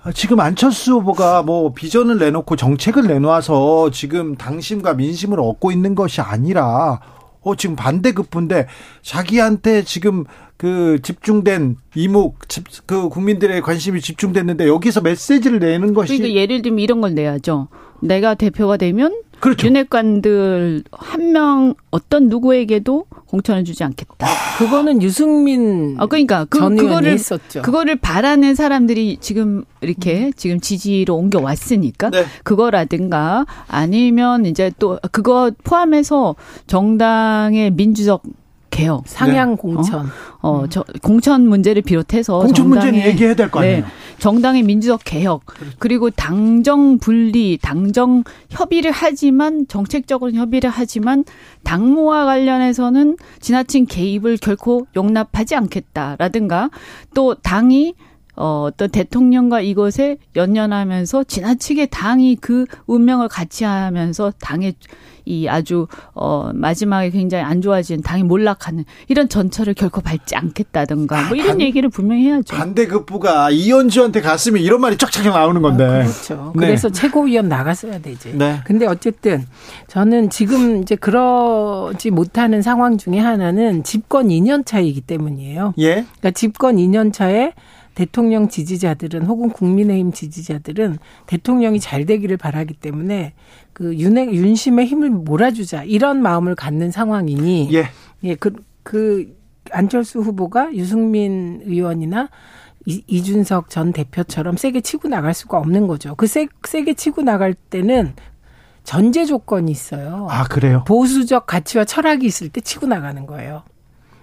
아, 지금 안철수 후보가 뭐 비전을 내놓고 정책을 내놓아서 지금 당심과 민심을 얻고 있는 것이 아니라 어 지금 반대급부인데 자기한테 지금 그 집중된 이목 집, 그 국민들의 관심이 집중됐는데 여기서 메시지를 내는 것이 그러니까 예를 들면 이런 걸 내야죠. 내가 대표가 되면 그렇죠. 윤핵관들 한 명 어떤 누구에게도 공천을 주지 않겠다. 그거는 유승민 아 그러니까 그, 전 의원이 그거를 했었죠. 그거를 바라는 사람들이 지금 이렇게 지금 지지로 옮겨 왔으니까 네. 그거라든가 아니면 이제 또 그거 포함해서 정당의 민주적 개혁 상향 공천. 어, 저, 공천 문제를 비롯해서 공천 문제는 얘기해야 될 거 아니에요. 네, 정당의 민주적 개혁 그리고 당정 분리, 당정 협의를 하지만 정책적으로 협의를 하지만 당무와 관련해서는 지나친 개입을 결코 용납하지 않겠다라든가 또 당이 어, 어떤 대통령과 이것에 연연하면서 지나치게 당이 그 운명을 같이 하면서 당의 이 아주 어 마지막에 굉장히 안 좋아진 당이 몰락하는 이런 전철을 결코 밟지 않겠다든가 뭐 이런 반- 얘기를 분명히 해야죠. 반대급부가 이현주한테 갔으면 이런 말이 쫙쫙 나오는 건데. 아, 그렇죠. 네. 그래서 최고위원 나갔어야 되지. 네. 근데 어쨌든 저는 지금 이제 그러지 못하는 상황 중에 하나는 집권 2년 차이기 때문이에요. 예. 그러니까 집권 2년 차에 대통령 지지자들은 혹은 국민의힘 지지자들은 대통령이 잘 되기를 바라기 때문에 그 윤핵 윤심의 힘을 몰아주자 이런 마음을 갖는 상황이니 예. 예, 그, 그, 안철수 후보가 유승민 의원이나 이, 이준석 전 대표처럼 세게 치고 나갈 수가 없는 거죠. 그 세, 세게 치고 나갈 때는 전제 조건이 있어요. 아, 그래요? 보수적 가치와 철학이 있을 때 치고 나가는 거예요.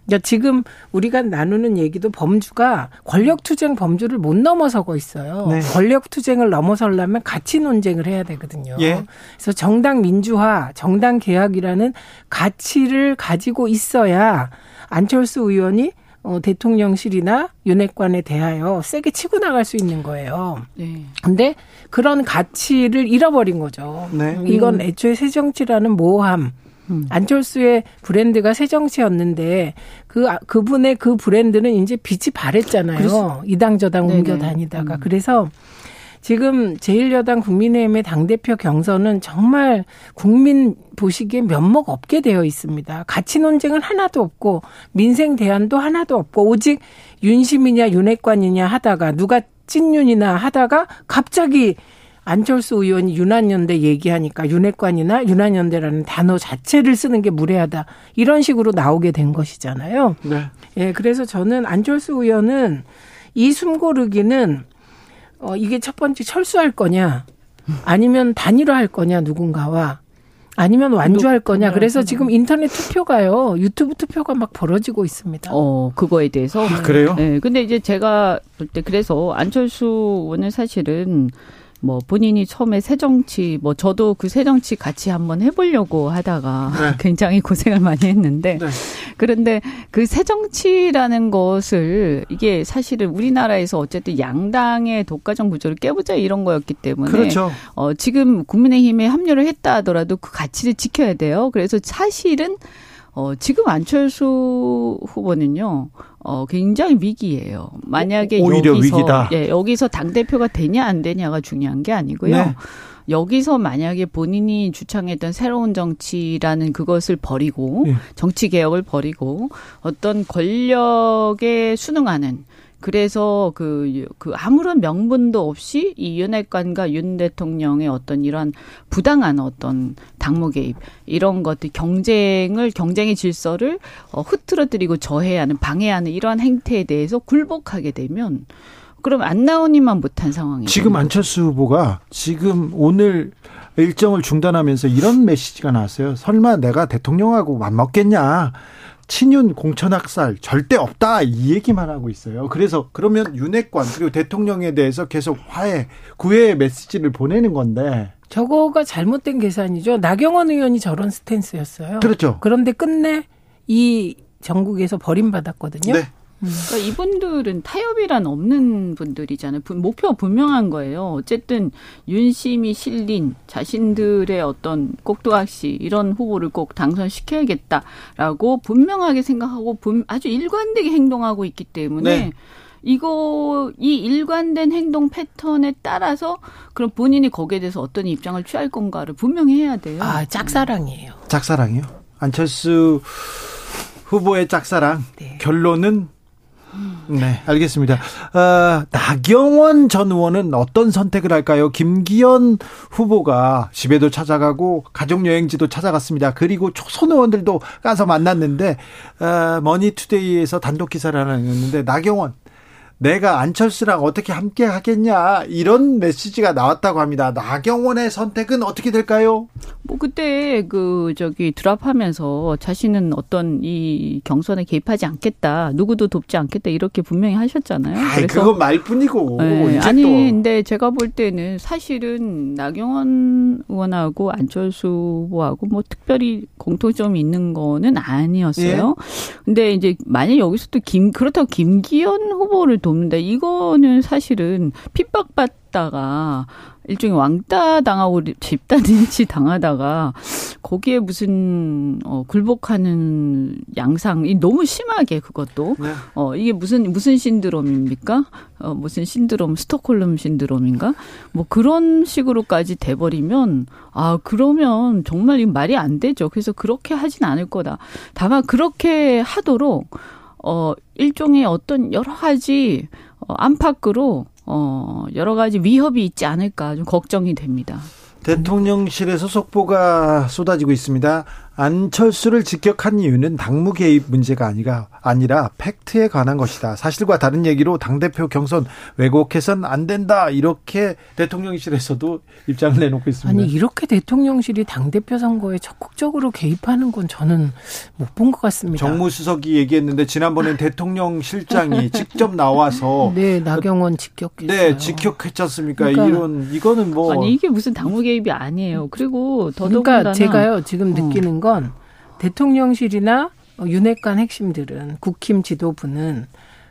그러니까 지금 우리가 나누는 얘기도 범주가 권력투쟁 범주를 못 넘어서고 있어요. 네. 권력투쟁을 넘어서려면 가치 논쟁을 해야 되거든요. 예. 그래서 정당 민주화, 정당 개혁이라는 가치를 가지고 있어야 안철수 의원이 어, 대통령실이나 윤핵관에 대하여 세게 치고 나갈 수 있는 거예요. 네. 근데 그런 가치를 잃어버린 거죠. 네. 이건 애초에 새정치라는 모호함. 음. 안철수의 브랜드가 새정치였는데 그 아- 그분의 그 브랜드는 이제 빛이 바랬잖아요. 그래서- 이당 저당. 옮겨 다니다가 음. 그래서 지금 제1여당 국민의힘의 당대표 경선은 정말 국민 보시기에 면목 없게 되어 있습니다. 가치 논쟁은 하나도 없고 민생 대안도 하나도 없고 오직 윤심이냐 윤핵관이냐 하다가 누가 찐윤이나 하다가 갑자기 안철수 의원이 윤한연대 얘기하니까 윤핵관이나 윤한연대라는 단어 자체를 쓰는 게 무례하다. 이런 식으로 나오게 된 것이잖아요. 네. 예, 그래서 저는 안철수 의원은 이 숨고르기는 어, 이게 첫 번째 철수할 거냐, 아니면 단일화할 거냐, 누군가와. 아니면 완주할 거냐. 그래서 지금 인터넷 투표가요, 유튜브 투표가 막 벌어지고 있습니다. 어, 그거에 대해서. 아, 그래요? 네. 근데 이제 제가 볼 때 그래서 안철수 의원은 사실은 뭐 본인이 처음에 새정치 뭐 저도 그 새정치 같이 한번 해보려고 하다가 네. 굉장히 고생을 많이 했는데 네. 그런데 그 새정치라는 것을 이게 사실은 우리나라에서 어쨌든 양당의 독과점 구조를 깨보자 이런 거였기 때문에 그렇죠. 어, 지금 국민의힘에 합류를 했다 하더라도 그 가치를 지켜야 돼요. 그래서 사실은 어, 지금 안철수 후보는요, 어, 굉장히 위기예요. 만약에 오히려 여기서, 위기다. 예, 여기서 당대표가 되냐, 안 되냐가 중요한 게 아니고요. 네. 여기서 만약에 본인이 주창했던 새로운 정치라는 그것을 버리고, 예. 정치 개혁을 버리고, 어떤 권력에 순응하는, 그래서 그, 그 아무런 명분도 없이 이 윤핵관과 윤 대통령의 어떤 이런 부당한 어떤 당무 개입 이런 것들 경쟁을 경쟁의 질서를 어, 흐트러뜨리고 저해하는 방해하는 이러한 행태에 대해서 굴복하게 되면 그럼 안 나오니만 못한 상황이에요. 지금 안철수 후보가 지금 오늘 일정을 중단하면서 이런 메시지가 나왔어요. 설마 내가 대통령하고 맞먹겠냐. 친윤 공천학살 절대 없다 이 얘기만 하고 있어요. 그래서 그러면 윤핵관 그리고 대통령에 대해서 계속 화해 구애의 메시지를 보내는 건데 저거가 잘못된 계산이죠. 나경원 의원이 저런 스탠스였어요. 그렇죠. 그런데 끝내 이 전국에서 버림받았거든요. 네. 그러니까 이분들은 타협이란 없는 분들이잖아요. 분- 목표가 분명한 거예요. 어쨌든 윤심이 실린 자신들의 어떤 꼭두각시 이런 후보를 꼭 당선시켜야겠다라고 분명하게 생각하고 분- 아주 일관되게 행동하고 있기 때문에 네. 이거 이 일관된 행동 패턴에 따라서 그럼 본인이 거기에 대해서 어떤 입장을 취할 건가를 분명히 해야 돼요. 아, 짝사랑이에요. 짝사랑이요. 안철수 후보의 짝사랑 네. 결론은 네, 알겠습니다. 어, 나경원 전 의원은 어떤 선택을 할까요? 김기현 후보가 집에도 찾아가고 가족여행지도 찾아갔습니다. 그리고 초선 의원들도 가서 만났는데 어, 머니투데이에서 단독 기사를 하나 냈는데 나경원 내가 안철수랑 어떻게 함께 하겠냐 이런 메시지가 나왔다고 합니다. 나경원의 선택은 어떻게 될까요? 뭐 그때 그 저기 드랍하면서 자신은 어떤 이 경선에 개입하지 않겠다, 누구도 돕지 않겠다 이렇게 분명히 하셨잖아요. 그래서 그건 말뿐이고. 네, 아니 또. 근데 제가 볼 때는 사실은 나경원 의원하고 안철수 후보하고 뭐 특별히 공통점이 있는 거는 아니었어요. 예? 근데 이제 만약 여기서 또 김 그렇다고 김기현 후보를 돕는다 이거는 사실은 핍박받다가 일종의 왕따 당하고 집단 린치 당하다가 거기에 무슨 어 굴복하는 양상이 너무 심하게 그것도 네. 어 이게 무슨 무슨 신드롬입니까? 어 무슨 신드롬 스톡홀름 신드롬인가? 뭐 그런 식으로까지 돼 버리면 아 그러면 정말 이 말이 안 되죠. 그래서 그렇게 하진 않을 거다. 다만 그렇게 하도록 어 일종의 어떤 여러 가지 어 안팎으로 어, 여러 가지 위협이 있지 않을까 좀 걱정이 됩니다. 대통령실에서 속보가 쏟아지고 있습니다. 안철수를 직격한 이유는 당무 개입 문제가 아니라 아니라 팩트에 관한 것이다. 사실과 다른 얘기로 당 대표 경선 왜곡해선 안 된다. 이렇게 대통령실에서도 입장을 내놓고 있습니다. 아니 이렇게 대통령실이 당 대표 선거에 적극적으로 개입하는 건 저는 못 본 것 같습니다. 정무수석이 얘기했는데 지난번엔 대통령실장이 직접 나와서 네 나경원 직격했어요. 네 직격했지 않습니까? 그러니까 이런 이거는 뭐 아니 이게 무슨 당무 개입이 아니에요. 그리고 더더군다나 그러니까 제가요 지금 어. 느끼는 건 대통령실이나 윤핵관 핵심들은 국힘 지도부는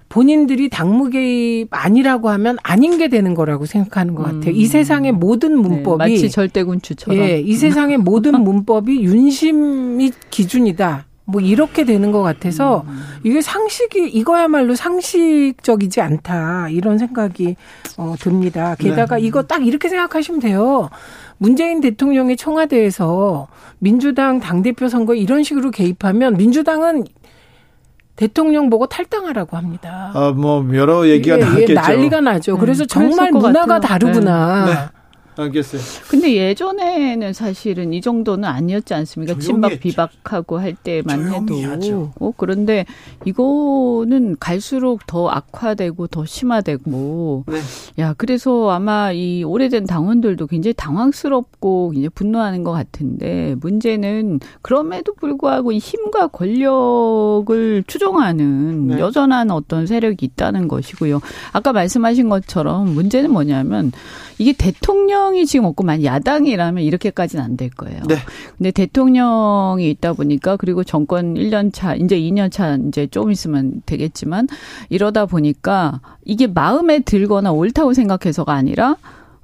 본인들이 당무 개입 아니라고 하면 아닌 게 되는 거라고 생각하는 것 같아요. 음. 이 세상의 모든 네, 문법이 네, 마치 절대군주처럼. 예, 이 세상의 모든 문법이 윤심이 기준이다. 뭐 이렇게 되는 것 같아서 음. 이게 상식이 이거야말로 상식적이지 않다 이런 생각이 어, 듭니다. 게다가 네. 이거 딱 이렇게 생각하시면 돼요. 문재인 대통령의 청와대에서 민주당 당대표 선거 이런 식으로 개입하면 민주당은 대통령 보고 탈당하라고 합니다. 아, 뭐 여러 얘기가 예, 예 나겠죠. 난리가 나죠. 그래서 음, 정말 문화가 같아요. 다르구나. 네. 네. 알겠어요. 근데 예전에는 사실은 이 정도는 아니었지 않습니까? 친박 비박하고 할 때만 해도. 하죠. 어, 그런데 이거는 갈수록 더 악화되고 더 심화되고. 네. 야, 그래서 아마 이 오래된 당원들도 굉장히 당황스럽고 이제 분노하는 것 같은데 문제는 그럼에도 불구하고 이 힘과 권력을 추종하는 네. 여전한 어떤 세력이 있다는 것이고요. 아까 말씀하신 것처럼 문제는 뭐냐면 이게 대통령 이 지금 없고 만 야당이라면 이렇게까지는 안 될 거예요. 네. 근데 대통령이 있다 보니까 그리고 정권 1년 차, 이제 2년 차 이제 좀 있으면 되겠지만 이러다 보니까 이게 마음에 들거나 옳다고 생각해서가 아니라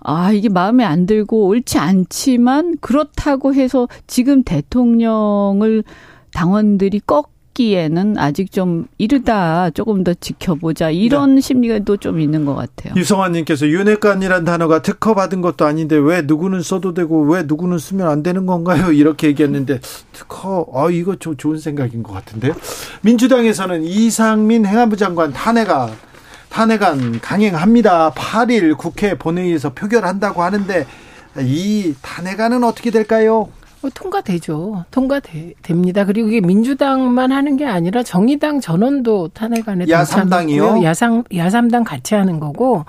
아, 이게 마음에 안 들고 옳지 않지만 그렇다고 해서 지금 대통령을 당원들이 꺾 하기에는 아직 좀 이르다 조금 더 지켜보자 이런 네. 심리가 또 좀 있는 것 같아요. 유성환님께서 윤핵관이란 단어가 특허 받은 것도 아닌데 왜 누구는 써도 되고 왜 누구는 쓰면 안 되는 건가요? 이렇게 얘기했는데 특허 아 이거 좀 좋은 생각인 것 같은데요. 민주당에서는 이상민 행안부 장관 탄핵안 탄핵안 강행합니다. 8일 국회 본회의에서 표결한다고 하는데 이 탄핵안은 어떻게 될까요? 뭐 통과되죠. 통과됩니다. 그리고 이게 민주당만 하는 게 아니라 정의당 전원도 탄핵안에 야삼당이요. 야상 야삼당 같이 하는 거고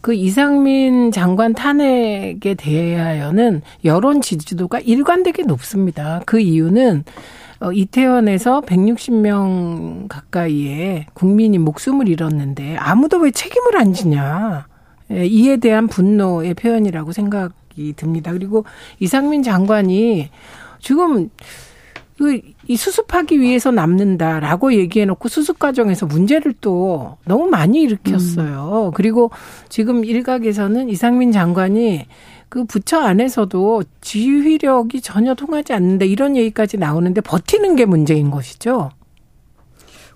그 이상민 장관 탄핵에 대하여는 여론 지지도가 일관되게 높습니다. 그 이유는 어, 이태원에서 160명 가까이의 국민이 목숨을 잃었는데 아무도 왜 책임을 안 지냐. 예, 이에 대한 분노의 표현이라고 생각 생각이 듭니다. 그리고 이상민 장관이 지금 이 수습하기 위해서 남는다라고 얘기해놓고 수습 과정에서 문제를 또 너무 많이 일으켰어요. 음. 그리고 지금 일각에서는 이상민 장관이 그 부처 안에서도 지휘력이 전혀 통하지 않는다 이런 얘기까지 나오는데 버티는 게 문제인 것이죠.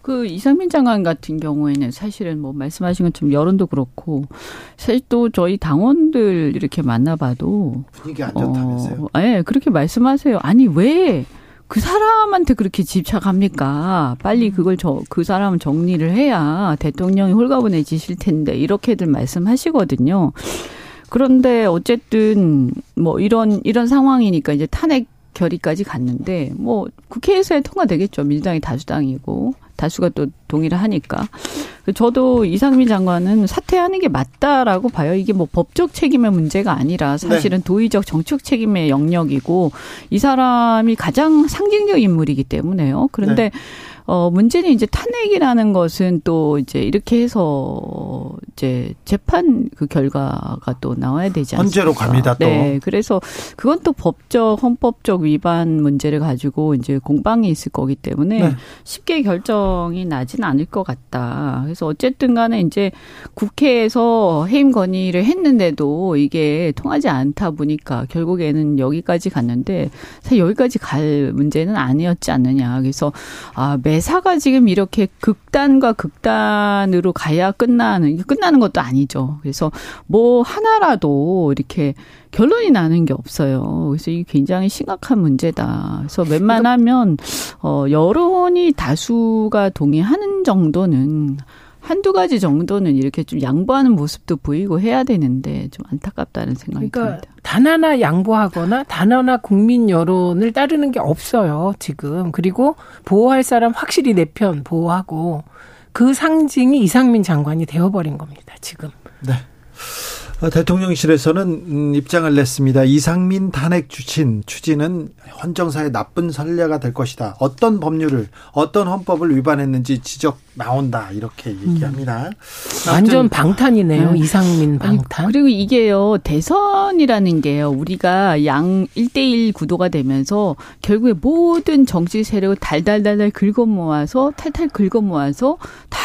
그 이상민 장관 같은 경우에는 사실은 뭐 말씀하신 것처럼 여론도 그렇고 사실 또 저희 당원들 이렇게 만나봐도 분위기 안 좋다면서요? 어, 예, 그렇게 말씀하세요. 아니 왜 그 사람한테 그렇게 집착합니까? 빨리 그걸 저, 그 사람은 정리를 해야 대통령이 홀가분해지실 텐데, 이렇게들 말씀하시거든요. 그런데 어쨌든 뭐 이런, 이런 상황이니까 이제 탄핵 결의까지 갔는데, 뭐 국회에서 통과되겠죠. 민주당이 다수당이고. 다수가 또 동의를 하니까. 저도 이상민 장관은 사퇴하는 게 맞다라고 봐요. 이게 뭐 법적 책임의 문제가 아니라 사실은 네. 도의적 정책 책임의 영역이고 이 사람이 가장 상징적 인물이기 때문에요. 그런데 네. 어, 문제는 이제 탄핵이라는 것은 또 이제 이렇게 해서 이제 재판 그 결과가 또 나와야 되지 않습니까? 헌재로 갑니다, 또. 네. 그래서 그건 또 법적, 헌법적 위반 문제를 가지고 이제 공방이 있을 거기 때문에 네. 쉽게 결정이 나진 않을 것 같다. 그래서 어쨌든 간에 이제 국회에서 해임 건의를 했는데도 이게 통하지 않다 보니까 결국에는 여기까지 갔는데 사실 여기까지 갈 문제는 아니었지 않느냐. 그래서 아, 매 매사가 지금 이렇게 극단과 극단으로 가야 끝나는 끝나는 것도 아니죠. 그래서 뭐 하나라도 이렇게 결론이 나는 게 없어요. 그래서 이게 굉장히 심각한 문제다. 그래서 웬만하면 어 여론이 다수가 동의하는 정도는 한두 가지 정도는 이렇게 좀 양보하는 모습도 보이고 해야 되는데 좀 안타깝다는 생각이 그러니까 듭니다. 단 하나 양보하거나 단 하나 국민 여론을 따르는 게 없어요, 지금. 그리고 보호할 사람 확실히 내 편 보호하고 그 상징이 이상민 장관이 되어버린 겁니다, 지금. 네. 어, 대통령실에서는 음, 입장을 냈습니다. 이상민 탄핵 추진 추진은 헌정사의 나쁜 선례가 될 것이다. 어떤 법률을 어떤 헌법을 위반했는지 지적 나온다 이렇게 얘기합니다. 음. 완전 방탄이네요. 네. 이상민 방탄. 아니, 그리고 이게요 대선이라는 게요 우리가 양 1대1 구도가 되면서 결국에 모든 정치 세력을 달달달달 긁어 모아서 탈탈 긁어 모아서 다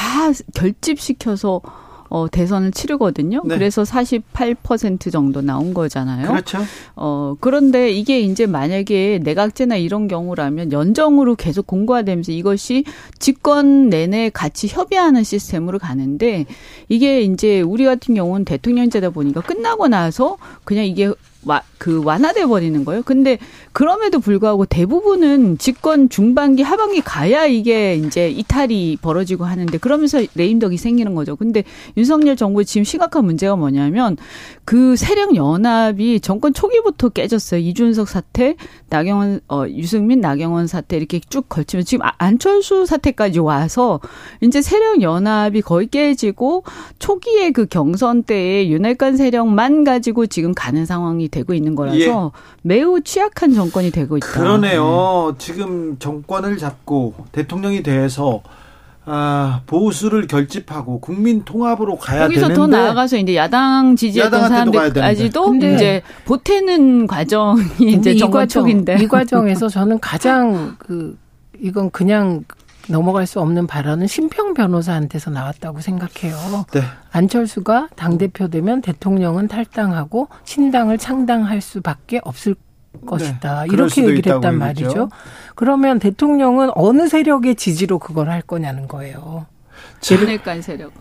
결집시켜서 어, 대선을 치르거든요. 네. 그래서 48% 정도 나온 거잖아요. 그렇죠. 어, 그런데 이게 이제 만약에 내각제나 이런 경우라면 연정으로 계속 공고화되면서 이것이 집권 내내 같이 협의하는 시스템으로 가는데 이게 이제 우리 같은 경우는 대통령제다 보니까 끝나고 나서 그냥 이게 와, 그 완화돼 버리는 거예요. 근데 그럼에도 불구하고 대부분은 집권 중반기 하반기 가야 이게 이제 이탈이 벌어지고 하는데 그러면서 레임덕이 생기는 거죠. 근데 윤석열 정부의 지금 심각한 문제가 뭐냐면 그 세력 연합이 정권 초기부터 깨졌어요. 이준석 사태, 나경원 어 유승민 나경원 사태 이렇게 쭉 걸치면 지금 아, 안철수 사태까지 와서 이제 세력 연합이 거의 깨지고 초기에 그 경선 때에 윤핵관 세력만 가지고 지금 가는 상황이 되고 있는 거라서 예. 매우 취약한 정권이 되고 있다. 그러네요. 네. 지금 정권을 잡고 대통령이 돼서 아, 보수를 결집하고 국민 통합으로 가야 거기서 되는데 더 나아가서 이제 야당 지지했던 사람들까지도 이제 보태는 과정이 이제 정권 쪽인데 이 과정에서 저는 가장 그 이건 그냥 넘어갈 수 없는 발언은 심평 변호사한테서 나왔다고 생각해요. 네. 안철수가 당 대표 되면 대통령은 탈당하고 신당을 창당할 수밖에 없을 것이다. 네. 이렇게 얘기를 했단 말이죠. 그러면 대통령은 어느 세력의 지지로 그걸 할 거냐는 거예요. 제네간 세력.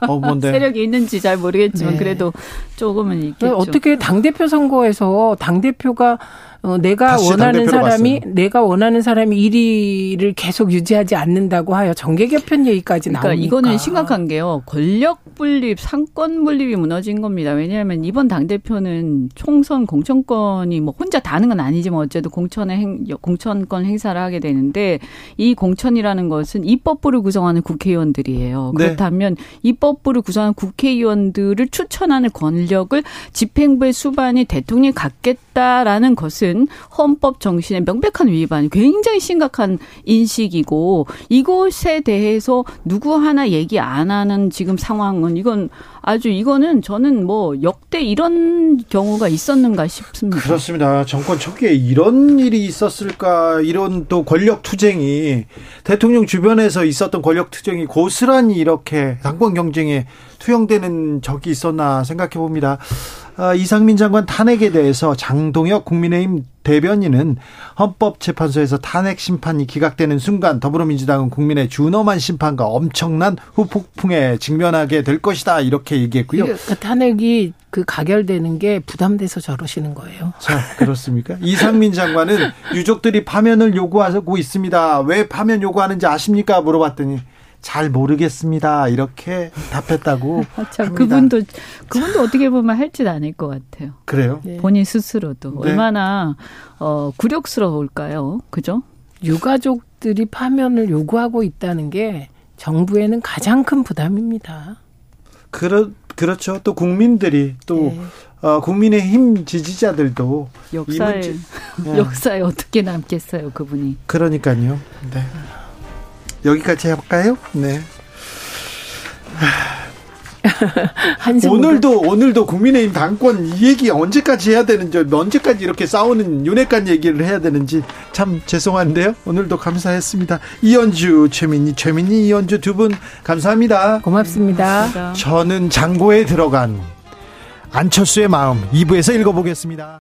어, 뭔데? 세력이 있는지 잘 모르겠지만 네. 그래도 조금은 있겠죠. 어떻게 당 대표 선거에서 당 대표가 어, 내가 원하는 사람이 봤어요. 내가 원하는 사람이 1위를 계속 유지하지 않는다고 하여 정계 개편 얘기까지 그러니까 나오니까 이거는 심각한 게요. 권력 분립, 삼권 분립이 무너진 겁니다. 왜냐하면 이번 당 대표는 총선 공천권이 뭐 혼자 다 하는 건 아니지만 어쨌든 공천의 행, 공천권 행사를 하게 되는데 이 공천이라는 것은 입법부를 구성하는 국회의원들이에요. 네. 그렇다면 입법부를 구성하는 국회의원들을 추천하는 권력을 집행부의 수반이 대통령이 갖겠다라는 것은 것은 헌법 정신의 명백한 위반, 굉장히 심각한 인식이고 이것에 대해서 누구 하나 얘기 안 하는 지금 상황은 이건 아주 이거는 저는 뭐 역대 이런 경우가 있었는가 싶습니다. 그렇습니다. 정권 초기에 이런 일이 있었을까 이런 또 권력 투쟁이 대통령 주변에서 있었던 권력 투쟁이 고스란히 이렇게 당권 경쟁에 투영되는 적이 있었나 생각해 봅니다. 아, 이상민 장관 탄핵에 대해서 장동혁 국민의힘 대변인은 헌법재판소에서 탄핵 심판이 기각되는 순간 더불어민주당은 국민의 준엄한 심판과 엄청난 후폭풍에 직면하게 될 것이다 이렇게 얘기했고요. 그 탄핵이 그 가결되는 게 부담돼서 저러시는 거예요. 자, 그렇습니까? 이상민 장관은 유족들이 파면을 요구하고 있습니다. 왜 파면 요구하는지 아십니까? 물어봤더니 잘 모르겠습니다. 이렇게 답했다고. 아, 참, 합니다. 그분도 그분도 어떻게 보면 할 짓 아닐 것 같아요. 그래요? 네. 본인 스스로도 네. 얼마나 어 굴욕스러울까요? 그죠? 유가족들이 파면을 요구하고 있다는 게 정부에는 가장 큰 부담입니다. 그렇 그렇죠. 또 국민들이 또 네. 어, 국민의힘 지지자들도 역사에 예. 역사에 어떻게 남겠어요, 그분이. 그러니까요. 네. 여기까지 할까요? 네. 오늘도 오늘도 국민의힘 당권 이 얘기 언제까지 해야 되는지 언제까지 이렇게 싸우는 윤핵관 얘기를 해야 되는지 참 죄송한데요. 오늘도 감사했습니다. 이현주 최민희 최민희 이현주 두 분 감사합니다. 고맙습니다. 저는 장고에 들어간 안철수의 마음 2부에서 읽어보겠습니다.